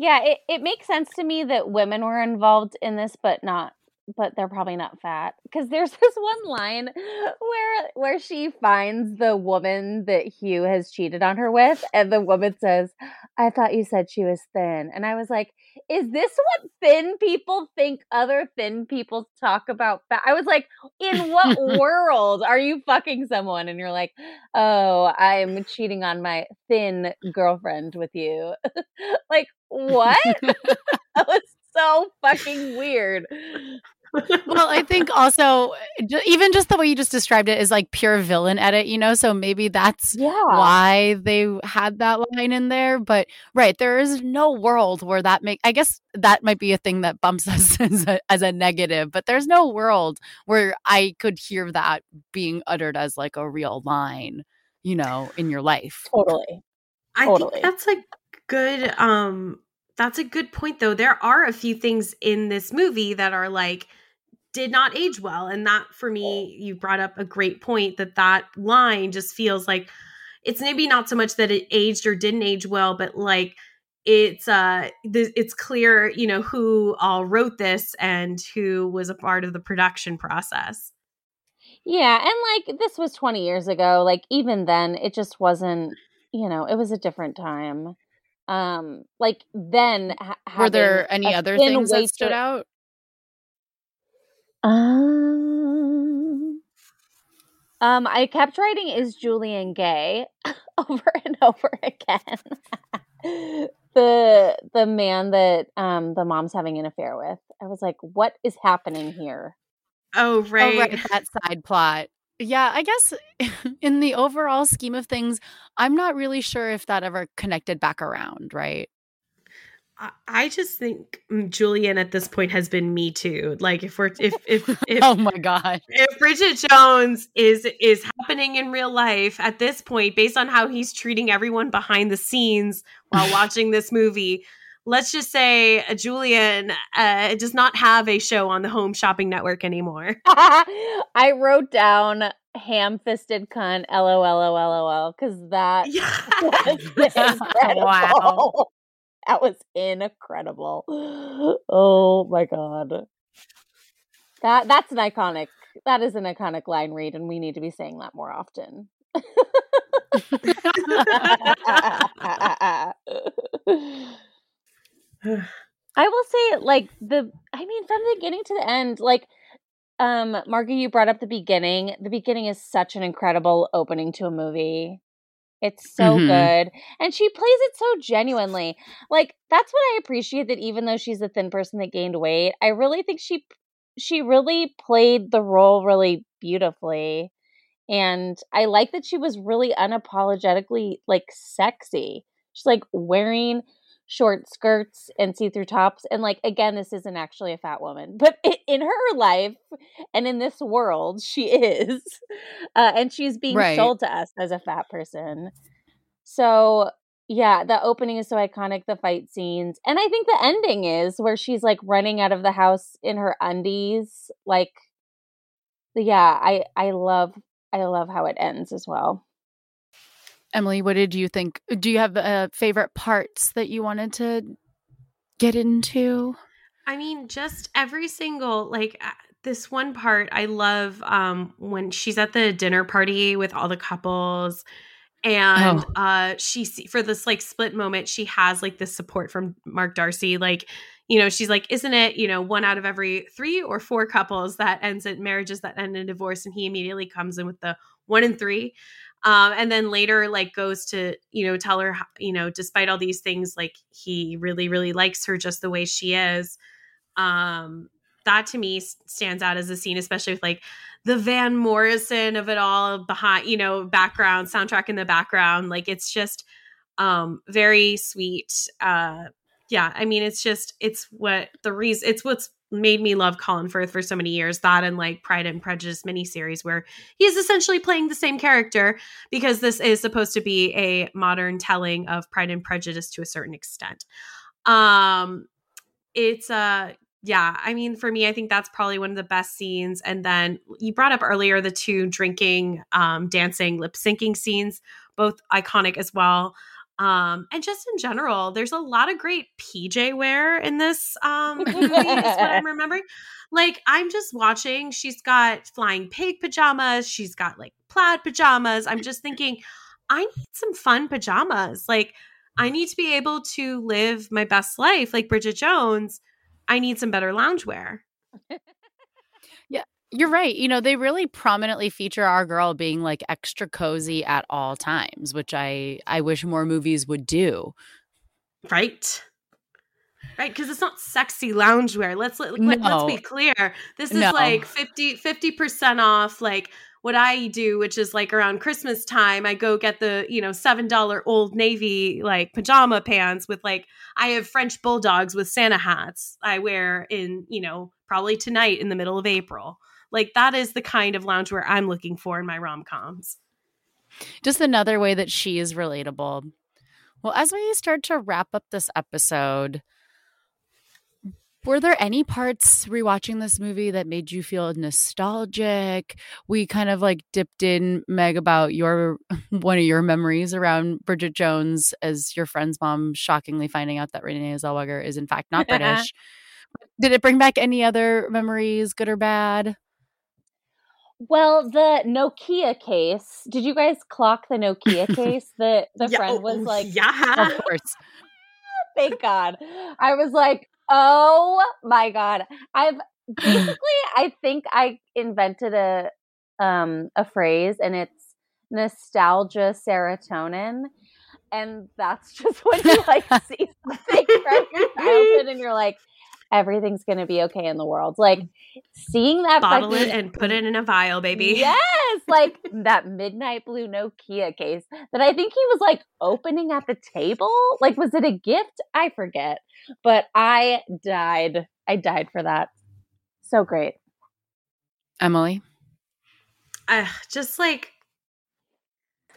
Yeah, it, it makes sense to me that women were involved in this, but not but they're probably not fat. Because there's this one line where where she finds the woman that Hugh has cheated on her with, and the woman says, I thought you said she was thin. And I was like, is this what thin people think other thin people talk about fat? I was like, in what world are you fucking someone? And you're like, oh, I'm cheating on my thin girlfriend with you. like, what? that was so fucking weird. Well, I think also even just the way you just described it is like pure villain edit, you know? So maybe that's Yeah. why they had that line in there. But right, there is no world where that make. I guess that might be a thing that bumps us as a, as a negative. But there's no world where I could hear that being uttered as like a real line, you know, in your life. Totally. I Totally. think that's a good um that's a good point though. There are a few things in this movie that are like did not age well and that for me you brought up a great point that that line just feels like it's maybe not so much that it aged or didn't age well but like it's uh th- it's clear you know who all wrote this and who was a part of the production process Yeah, and like this was 20 years ago. Like even then it just wasn't, you know, it was a different time. Um like then ha- Were there any other things that stood waitress- out? Um, um, I kept writing "Is Julian gay?" over and over again. the the man that um the mom's having an affair with. I was like, what is happening here? oh right, Oh, right, that side plot. Yeah, I guess in the overall scheme of things, I'm not really sure if that ever connected back around, right? I- I just think mm, Julian at this point has been me too. Like if we're if if if oh my god. if Bridget Jones is is happening in real life at this point, based on how he's treating everyone behind the scenes while watching this movie, let's just say uh, Julian uh, does not have a show on the Home Shopping Network anymore. I wrote down ham-fisted cunt lol lol, because that Yeah. was incredible. Wow. That was incredible. Oh my god. That that's an iconic that is an iconic line read, and we need to be saying that more often. I will say, like the, I mean, from the beginning to the end, like, um, Margie, you brought up the beginning. The beginning is such an incredible opening to a movie. It's so mm-hmm. good. And she plays it so genuinely. Like that's what I appreciate that even though she's a thin person that gained weight, I really think she she really played the role really beautifully. And I like that she was really unapologetically like sexy. She's like wearing short skirts and see-through tops and like again this isn't actually a fat woman but in her life and in this world she is uh, and she's being right. sold to us as a fat person so yeah the opening is so iconic the fight scenes and i think the ending is where she's like running out of the house in her undies like yeah i i love i love how it ends as well Emily, what did you think? Do you have uh, favorite parts that you wanted to get into? I mean, just every single like uh, this one part I love um when she's at the dinner party with all the couples and oh. uh she for this like split moment she has like this support from Mark Darcy like you know she's like isn't it you know one out of every 3 or 4 couples that ends in marriages that end in divorce and he immediately comes in with the 1 in 3 um, and then later like goes to you know tell her you know despite all these things like he really really likes her just the way she is. Um that to me stands out as a scene especially with like the van morrison of it all behind you know background soundtrack in the background like it's just um very sweet uh yeah i mean it's just it's what the reason it's what's made me love Colin Firth for so many years. That and like Pride and Prejudice miniseries, where he's essentially playing the same character because this is supposed to be a modern telling of Pride and Prejudice to a certain extent. Um, it's uh yeah, I mean, for me, I think that's probably one of the best scenes. And then you brought up earlier the two drinking, um, dancing, lip syncing scenes, both iconic as well. Um, and just in general, there's a lot of great PJ wear in this um, movie, is what I'm remembering. Like, I'm just watching, she's got flying pig pajamas, she's got like plaid pajamas. I'm just thinking, I need some fun pajamas. Like, I need to be able to live my best life like Bridget Jones. I need some better loungewear. You're right. You know, they really prominently feature our girl being like extra cozy at all times, which I I wish more movies would do. Right. Right, because it's not sexy loungewear. Let's let, no. let's be clear. This is no. like 50 percent off. Like what I do, which is like around Christmas time, I go get the you know seven dollar Old Navy like pajama pants with like I have French bulldogs with Santa hats I wear in you know probably tonight in the middle of April. Like that is the kind of loungewear I'm looking for in my rom coms. Just another way that she is relatable. Well, as we start to wrap up this episode, were there any parts rewatching this movie that made you feel nostalgic? We kind of like dipped in, Meg, about your one of your memories around Bridget Jones as your friend's mom shockingly finding out that Renee Zellweger is in fact not British. Did it bring back any other memories, good or bad? Well, the Nokia case. Did you guys clock the Nokia case? The the yeah, friend was oh, like, "Yeah, of course." Thank God. I was like, "Oh my God!" I've basically, I think I invented a um a phrase, and it's nostalgia serotonin. And that's just when you like see something from your childhood, and you're like, everything's going to be okay in the world. Like seeing that bottle fucking, it and put it in a vial, baby. Yes, like that midnight blue Nokia case that I think he was like opening at the table. Like, was it a gift? I forget, but I died. I died for that. So great, Emily. Uh, just like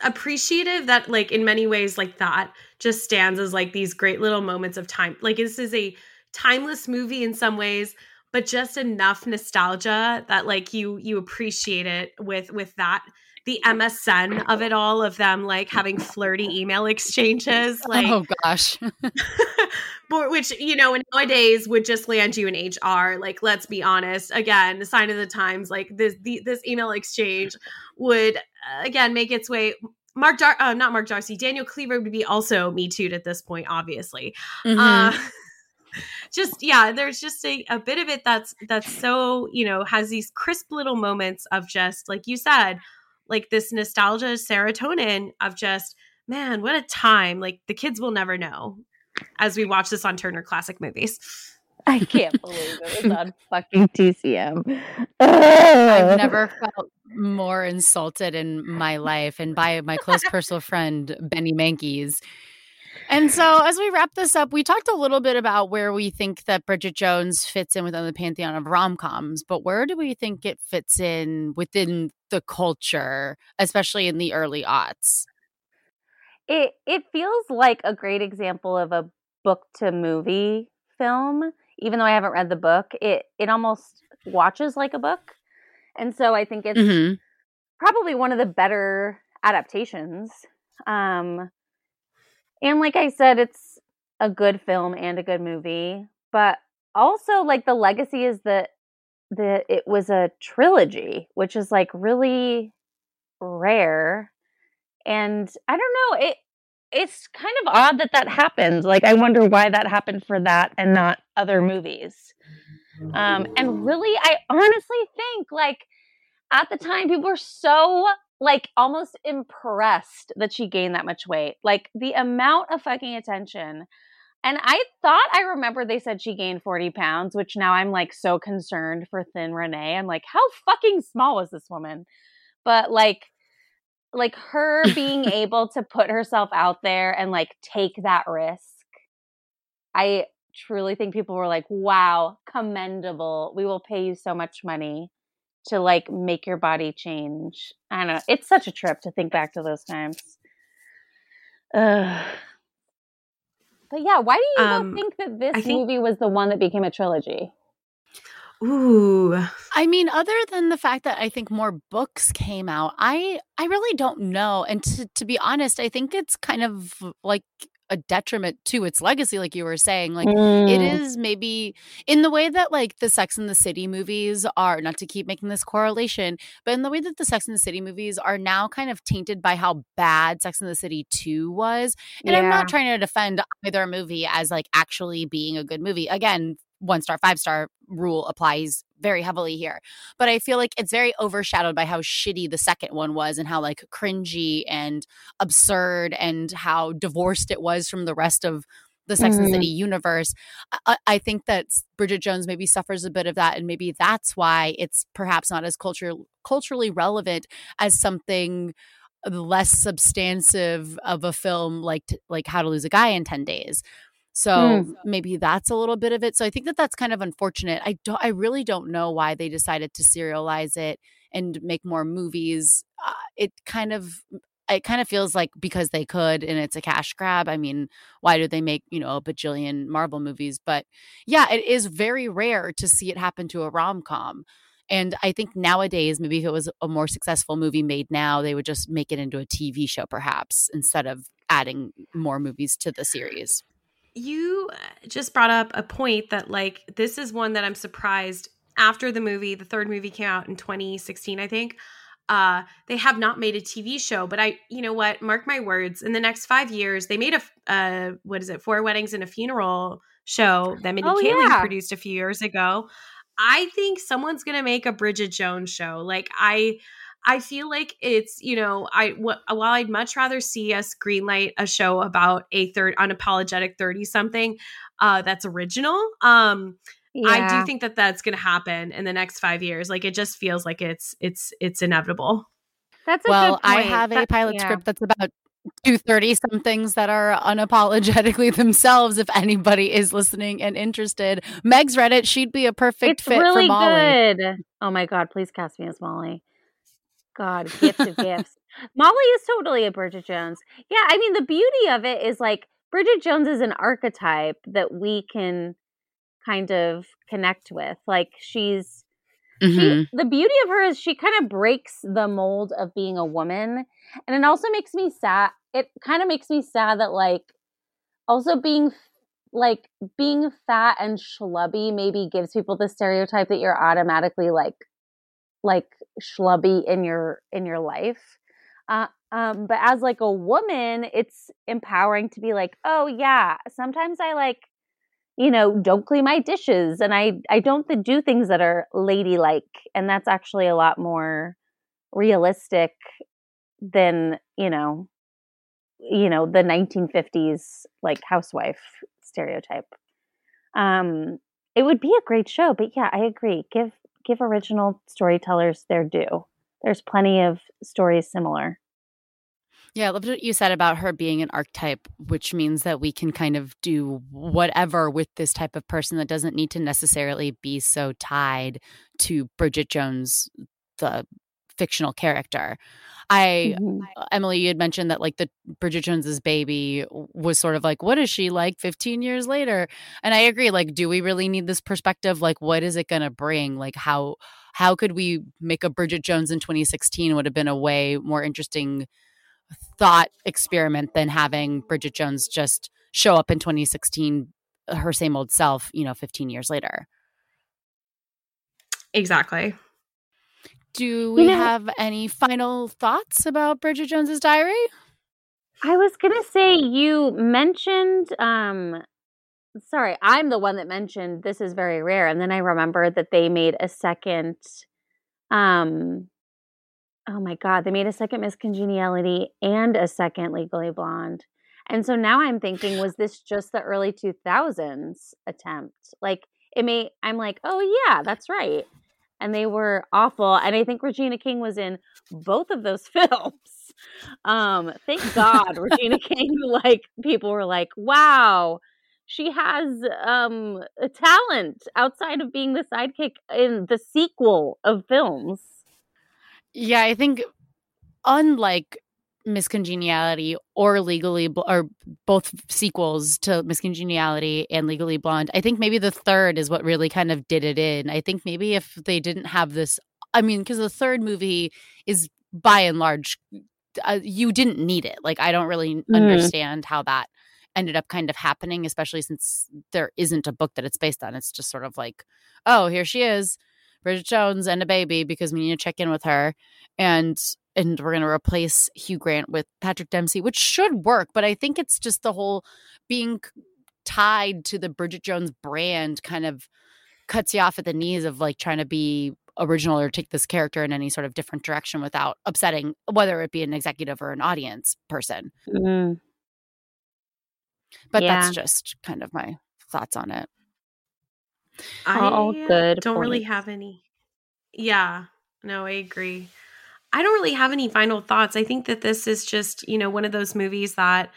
appreciative that like in many ways like that just stands as like these great little moments of time like this is a timeless movie in some ways but just enough nostalgia that like you you appreciate it with with that. The MSN of it all of them like having flirty email exchanges like oh gosh which you know nowadays would just land you in hr like let's be honest. Again the sign of the times like this the, this email exchange would uh, again make its way. Mark Dar- uh, not mark darcy daniel cleaver would be also me too at this point obviously. Mm-hmm. uh, just yeah there's just a, a bit of it that's that's so you know has these crisp little moments of just like you said like this nostalgia serotonin of just man what a time. Like the kids will never know as we watch this on turner classic movies. I can't believe it was on fucking TCM. I've never felt more insulted in my life and by my close personal friend Benny Mankiewicz and so, as we wrap this up, we talked a little bit about where we think that Bridget Jones fits in within the pantheon of rom coms, but where do we think it fits in within the culture, especially in the early aughts? It it feels like a great example of a book to movie film. Even though I haven't read the book, it it almost watches like a book, and so I think it's mm-hmm. probably one of the better adaptations. Um, and like I said, it's a good film and a good movie, but also like the legacy is that that it was a trilogy, which is like really rare. And I don't know, it it's kind of odd that that happened. Like I wonder why that happened for that and not other movies. Um and really I honestly think like at the time people were so like almost impressed that she gained that much weight. Like the amount of fucking attention. And I thought I remember they said she gained 40 pounds, which now I'm like so concerned for thin Renee. I'm like, how fucking small was this woman? But like, like her being able to put herself out there and like take that risk, I truly think people were like, wow, commendable. We will pay you so much money to like make your body change. I don't know. It's such a trip to think back to those times. Ugh. But yeah, why do you um, think that this think- movie was the one that became a trilogy? Ooh. I mean, other than the fact that I think more books came out, I I really don't know. And to to be honest, I think it's kind of like a detriment to its legacy like you were saying like mm. it is maybe in the way that like the sex and the city movies are not to keep making this correlation but in the way that the sex and the city movies are now kind of tainted by how bad sex and the city 2 was and yeah. i'm not trying to defend either movie as like actually being a good movie again one star, five star rule applies very heavily here. But I feel like it's very overshadowed by how shitty the second one was and how like cringy and absurd and how divorced it was from the rest of the Sex and City mm. universe. I, I, think that Bridget Jones maybe suffers a bit of that, and maybe that's why it's perhaps not as culture culturally relevant as something less substantive of a film like like How to Lose a Guy in Ten Days. So mm. maybe that's a little bit of it. So I think that that's kind of unfortunate. I don't I really don't know why they decided to serialize it and make more movies. Uh, it kind of it kind of feels like because they could and it's a cash grab. I mean, why do they make, you know, a bajillion Marvel movies? But yeah, it is very rare to see it happen to a rom-com. And I think nowadays, maybe if it was a more successful movie made now, they would just make it into a TV show, perhaps, instead of adding more movies to the series you just brought up a point that like this is one that I'm surprised after the movie, the third movie came out in 2016, I think. Uh, they have not made a TV show, but I, you know what, mark my words, in the next five years, they made a, uh, what is it, Four Weddings and a Funeral show that Mindy oh, Kaling yeah. produced a few years ago. I think someone's going to make a Bridget Jones show. Like, I, I feel like it's, you know, I while I'd much rather see us greenlight a show about a third unapologetic 30 something uh that's original. Um yeah. I do think that that's going to happen in the next 5 years. Like it just feels like it's it's it's inevitable. That's well, I have a pilot yeah. script that's about two thirty some things that are unapologetically themselves. If anybody is listening and interested, Meg's read it. She'd be a perfect it's fit really for Molly. Good. Oh my god! Please cast me as Molly. God, gifts of gifts. Molly is totally a Bridget Jones. Yeah, I mean, the beauty of it is like Bridget Jones is an archetype that we can kind of connect with. Like she's mm-hmm. she, the beauty of her is she kind of breaks the mold of being a woman. And it also makes me sad. It kind of makes me sad that like also being like being fat and schlubby maybe gives people the stereotype that you're automatically like like schlubby in your in your life. Uh, um, but as like a woman, it's empowering to be like, oh yeah, sometimes I like, you know, don't clean my dishes and I I don't do things that are ladylike, and that's actually a lot more realistic than you know, you know the 1950s like housewife stereotype. Um, it would be a great show, but yeah, I agree. Give give original storytellers their due. There's plenty of stories similar. Yeah, I loved what you said about her being an archetype, which means that we can kind of do whatever with this type of person that doesn't need to necessarily be so tied to Bridget Jones, the fictional character. I mm-hmm. Uh, Emily, you had mentioned that like the Bridget Jones's baby was sort of like, what is she like 15 years later? And I agree. Like, do we really need this perspective? Like, what is it going to bring? Like, how how could we make a Bridget Jones in 2016 would have been a way more interesting thought experiment than having Bridget Jones just show up in 2016 her same old self, you know, 15 years later. Exactly. Do we you know, have any final thoughts about Bridget Jones's diary? I was going to say you mentioned um sorry, I'm the one that mentioned this is very rare and then I remembered that they made a second um oh my god, they made a second Miss Congeniality and a second Legally Blonde. And so now I'm thinking, was this just the early 2000s attempt? Like, it may, I'm like, oh yeah, that's right. And they were awful. And I think Regina King was in both of those films. Um, thank God Regina King, like, people were like, wow, she has um a talent outside of being the sidekick in the sequel of films. Yeah, I think unlike Miss Congeniality or Legally Bl- or both sequels to Miss Congeniality and Legally Blonde, I think maybe the third is what really kind of did it in. I think maybe if they didn't have this, I mean, because the third movie is by and large, uh, you didn't need it. Like, I don't really mm. understand how that ended up kind of happening, especially since there isn't a book that it's based on. It's just sort of like, oh, here she is Bridget Jones and a baby because we need to check in with her. And and we're going to replace Hugh Grant with Patrick Dempsey, which should work. But I think it's just the whole being tied to the Bridget Jones brand kind of cuts you off at the knees of like trying to be original or take this character in any sort of different direction without upsetting whether it be an executive or an audience person. Mm. But yeah. that's just kind of my thoughts on it. I All good don't points. really have any. Yeah, no, I agree. I don't really have any final thoughts. I think that this is just, you know, one of those movies that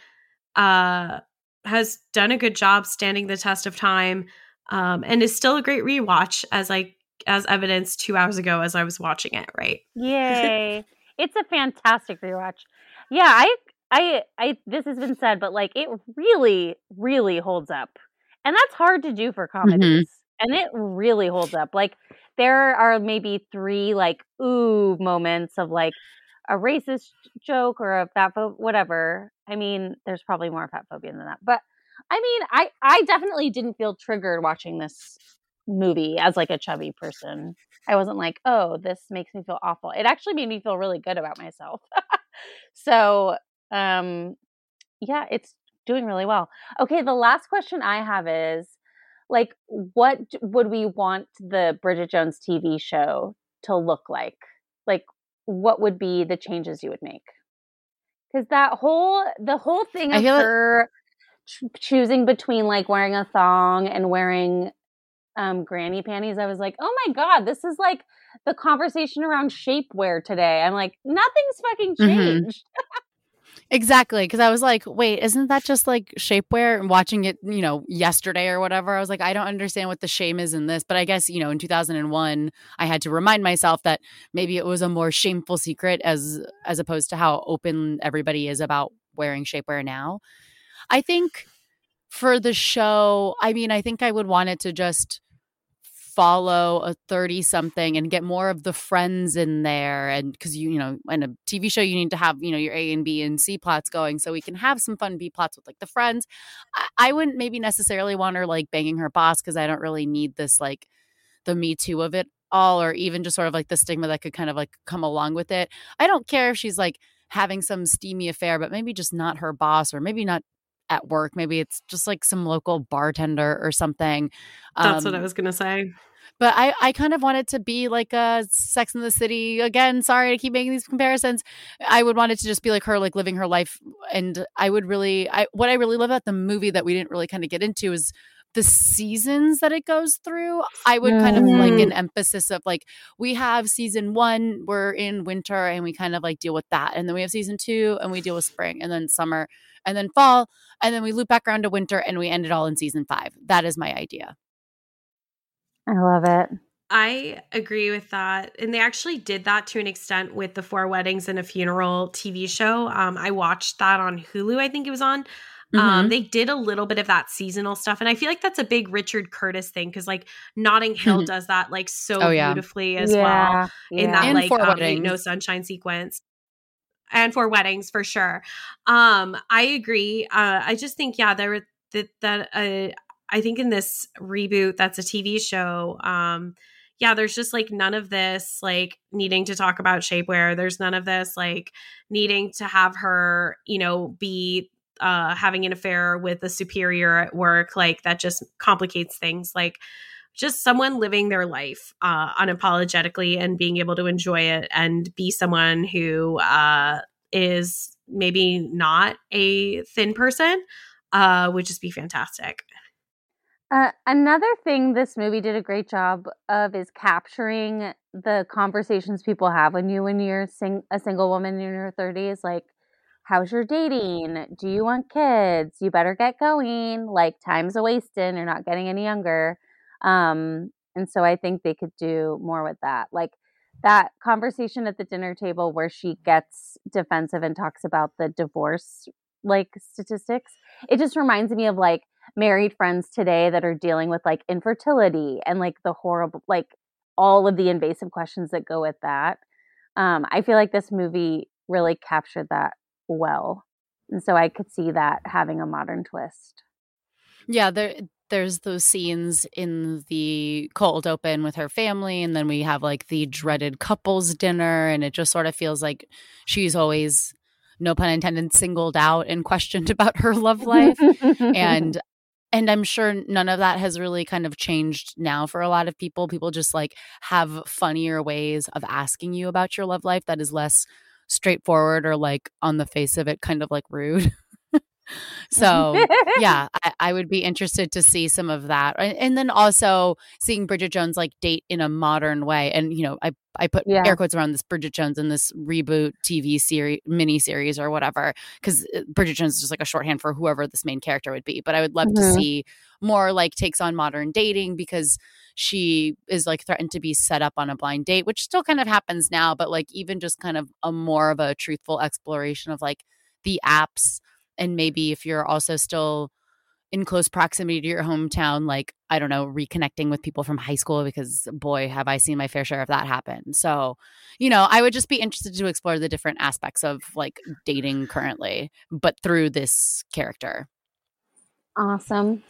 uh has done a good job standing the test of time um and is still a great rewatch as I as evidence 2 hours ago as I was watching it, right? Yay. it's a fantastic rewatch. Yeah, I I I this has been said but like it really really holds up. And that's hard to do for mm-hmm. comedies. Mm-hmm and it really holds up. Like there are maybe three like ooh moments of like a racist joke or a fat phobe, whatever. I mean, there's probably more fat phobia than that, but I mean, I I definitely didn't feel triggered watching this movie as like a chubby person. I wasn't like, oh, this makes me feel awful. It actually made me feel really good about myself. so, um, yeah, it's doing really well. Okay, the last question I have is like what would we want the Bridget Jones TV show to look like? Like what would be the changes you would make? Cuz that whole the whole thing of her like- choosing between like wearing a thong and wearing um granny panties, I was like, "Oh my god, this is like the conversation around shapewear today." I'm like, "Nothing's fucking mm-hmm. changed." Mm-hmm. Exactly. Because I was like, wait, isn't that just like shapewear? And watching it, you know, yesterday or whatever, I was like, I don't understand what the shame is in this. But I guess, you know, in 2001, I had to remind myself that maybe it was a more shameful secret as as opposed to how open everybody is about wearing shapewear now. I think for the show, I mean, I think I would want it to just follow a 30 something and get more of the friends in there. And because you you know in a tv show you need to have you know your a and b and c plots going so we can have some fun b plots with like the friends. I, I wouldn't maybe necessarily want her like banging her boss because i don't really need this like the me too of it all or even just sort of like the stigma that could kind of like come along with it. I don't care if she's like having some steamy affair but maybe just not her boss or maybe not at work. Maybe it's just like some local bartender or something. That's um, what I um, was going to say. But I, I kind of want it to be like a Sex in the City. Again, sorry to keep making these comparisons. I would want it to just be like her, like living her life. And I would really, I what I really love about the movie that we didn't really kind of get into is the seasons that it goes through. I would kind of like an emphasis of like we have season one, we're in winter and we kind of like deal with that. And then we have season two and we deal with spring and then summer and then fall, and then we loop back around to winter and we end it all in season five. That is my idea. I love it. I agree with that. And they actually did that to an extent with the Four Weddings and a Funeral TV show. Um, I watched that on Hulu, I think it was on. Um, mm-hmm. Um, they did a little bit of that seasonal stuff, and I feel like that's a big Richard Curtis thing because like Notting Hill does that like so oh, yeah. beautifully as yeah. well in that and like um, No Sunshine sequence and Four Weddings for sure. Um, I agree. Uh, I just think yeah, there that that uh, I think in this reboot that's a TV show. Um, yeah, there's just like none of this like needing to talk about shapewear. There's none of this like needing to have her, you know, be uh having an affair with a superior at work. Like that just complicates things. Like just someone living their life uh, unapologetically and being able to enjoy it and be someone who uh, is maybe not a thin person uh, would just be fantastic. Uh, another thing this movie did a great job of is capturing the conversations people have when you when you're sing- a single woman in your 30s like how's your dating do you want kids you better get going like time's a wasting you're not getting any younger um, and so I think they could do more with that. Like that conversation at the dinner table where she gets defensive and talks about the divorce like statistics. It just reminds me of like married friends today that are dealing with like infertility and like the horrible like all of the invasive questions that go with that. Um, I feel like this movie really captured that well. And so I could see that having a modern twist. Yeah, there eh, there's those scenes in the cold open with her family and then we have like the dreaded couples dinner and it just sort of feels like she's always no pun intended singled out and questioned about her love life and and i'm sure none of that has really kind of changed now for a lot of people people just like have funnier ways of asking you about your love life that is less straightforward or like on the face of it kind of like rude so yeah, I, I, would be interested to see some of that, and then also seeing Bridget Jones like date in a modern way. And you know, I I put yeah. air quotes around this Bridget Jones in this reboot TV series, mini series, or whatever, because uh, Bridget Jones is just like a shorthand for whoever this main character would be. But I would love mm-hmm. to see more like takes on modern dating because she is like threatened to be set up on a blind date, which still kind of happens now, but like even just kind of a more of a truthful exploration of like the apps and maybe if you're also still in close proximity to your hometown like i don't know reconnecting with people from high school because boy have i seen my fair share of that happen. So you know i would just be interested to explore the different aspects of like dating currently but through this character. Awesome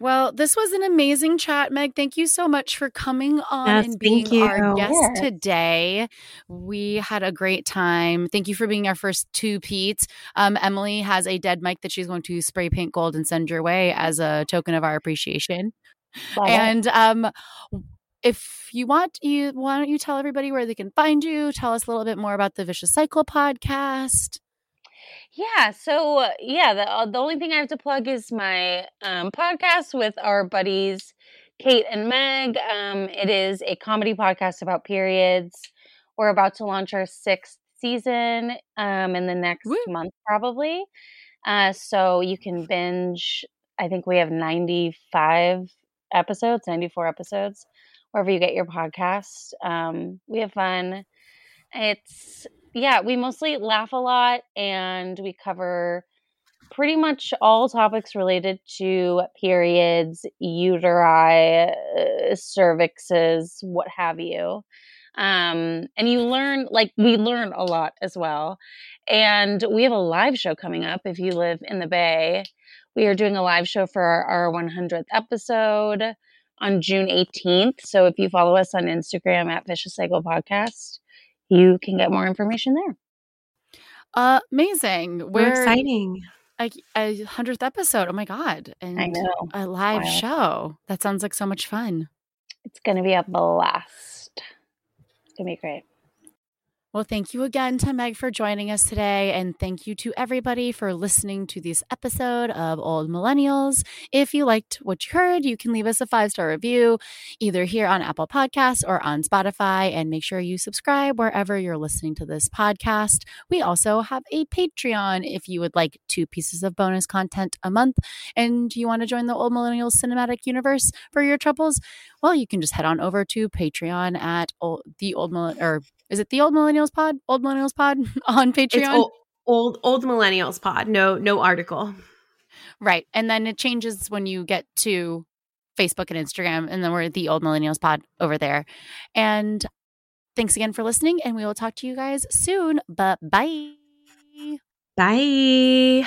well, this was an amazing chat, Meg. Thank you so much for coming on yes, and being our guest yes. today. We had a great time. Thank you for being our first two Pete's. Um, Emily has a dead mic that she's going to spray paint gold and send your way as a token of our appreciation. Love and um, if you want, you why don't you tell everybody where they can find you? Tell us a little bit more about the Vicious Cycle podcast. Yeah. So uh, yeah, the uh, the only thing I have to plug is my um, podcast with our buddies Kate and Meg. Um, it is a comedy podcast about periods. We're about to launch our sixth season um, in the next Woo. month, probably. Uh, so you can binge. I think we have ninety five episodes, ninety four episodes, wherever you get your podcast. Um, we have fun. It's yeah, we mostly laugh a lot and we cover pretty much all topics related to periods, uteri, uh, cervixes, what have you. Um, and you learn, like, we learn a lot as well. And we have a live show coming up if you live in the Bay. We are doing a live show for our, our 100th episode on June 18th. So if you follow us on Instagram at Vicious Cycle Podcast, you can get more information there. Uh, amazing. We're exciting. Like a hundredth episode. Oh my god! And I know. a live Wild. show. That sounds like so much fun. It's going to be a blast. It's going to be great. Well, thank you again to Meg for joining us today. And thank you to everybody for listening to this episode of Old Millennials. If you liked what you heard, you can leave us a five star review either here on Apple Podcasts or on Spotify. And make sure you subscribe wherever you're listening to this podcast. We also have a Patreon if you would like two pieces of bonus content a month and you want to join the Old Millennials cinematic universe for your troubles. Well, you can just head on over to Patreon at old, the Old Millennial or is it the Old Millennials Pod? Old Millennials Pod on Patreon? It's old, old old millennials pod. No no article. Right. And then it changes when you get to Facebook and Instagram. And then we're the Old Millennials Pod over there. And thanks again for listening. And we will talk to you guys soon. But bye. Bye.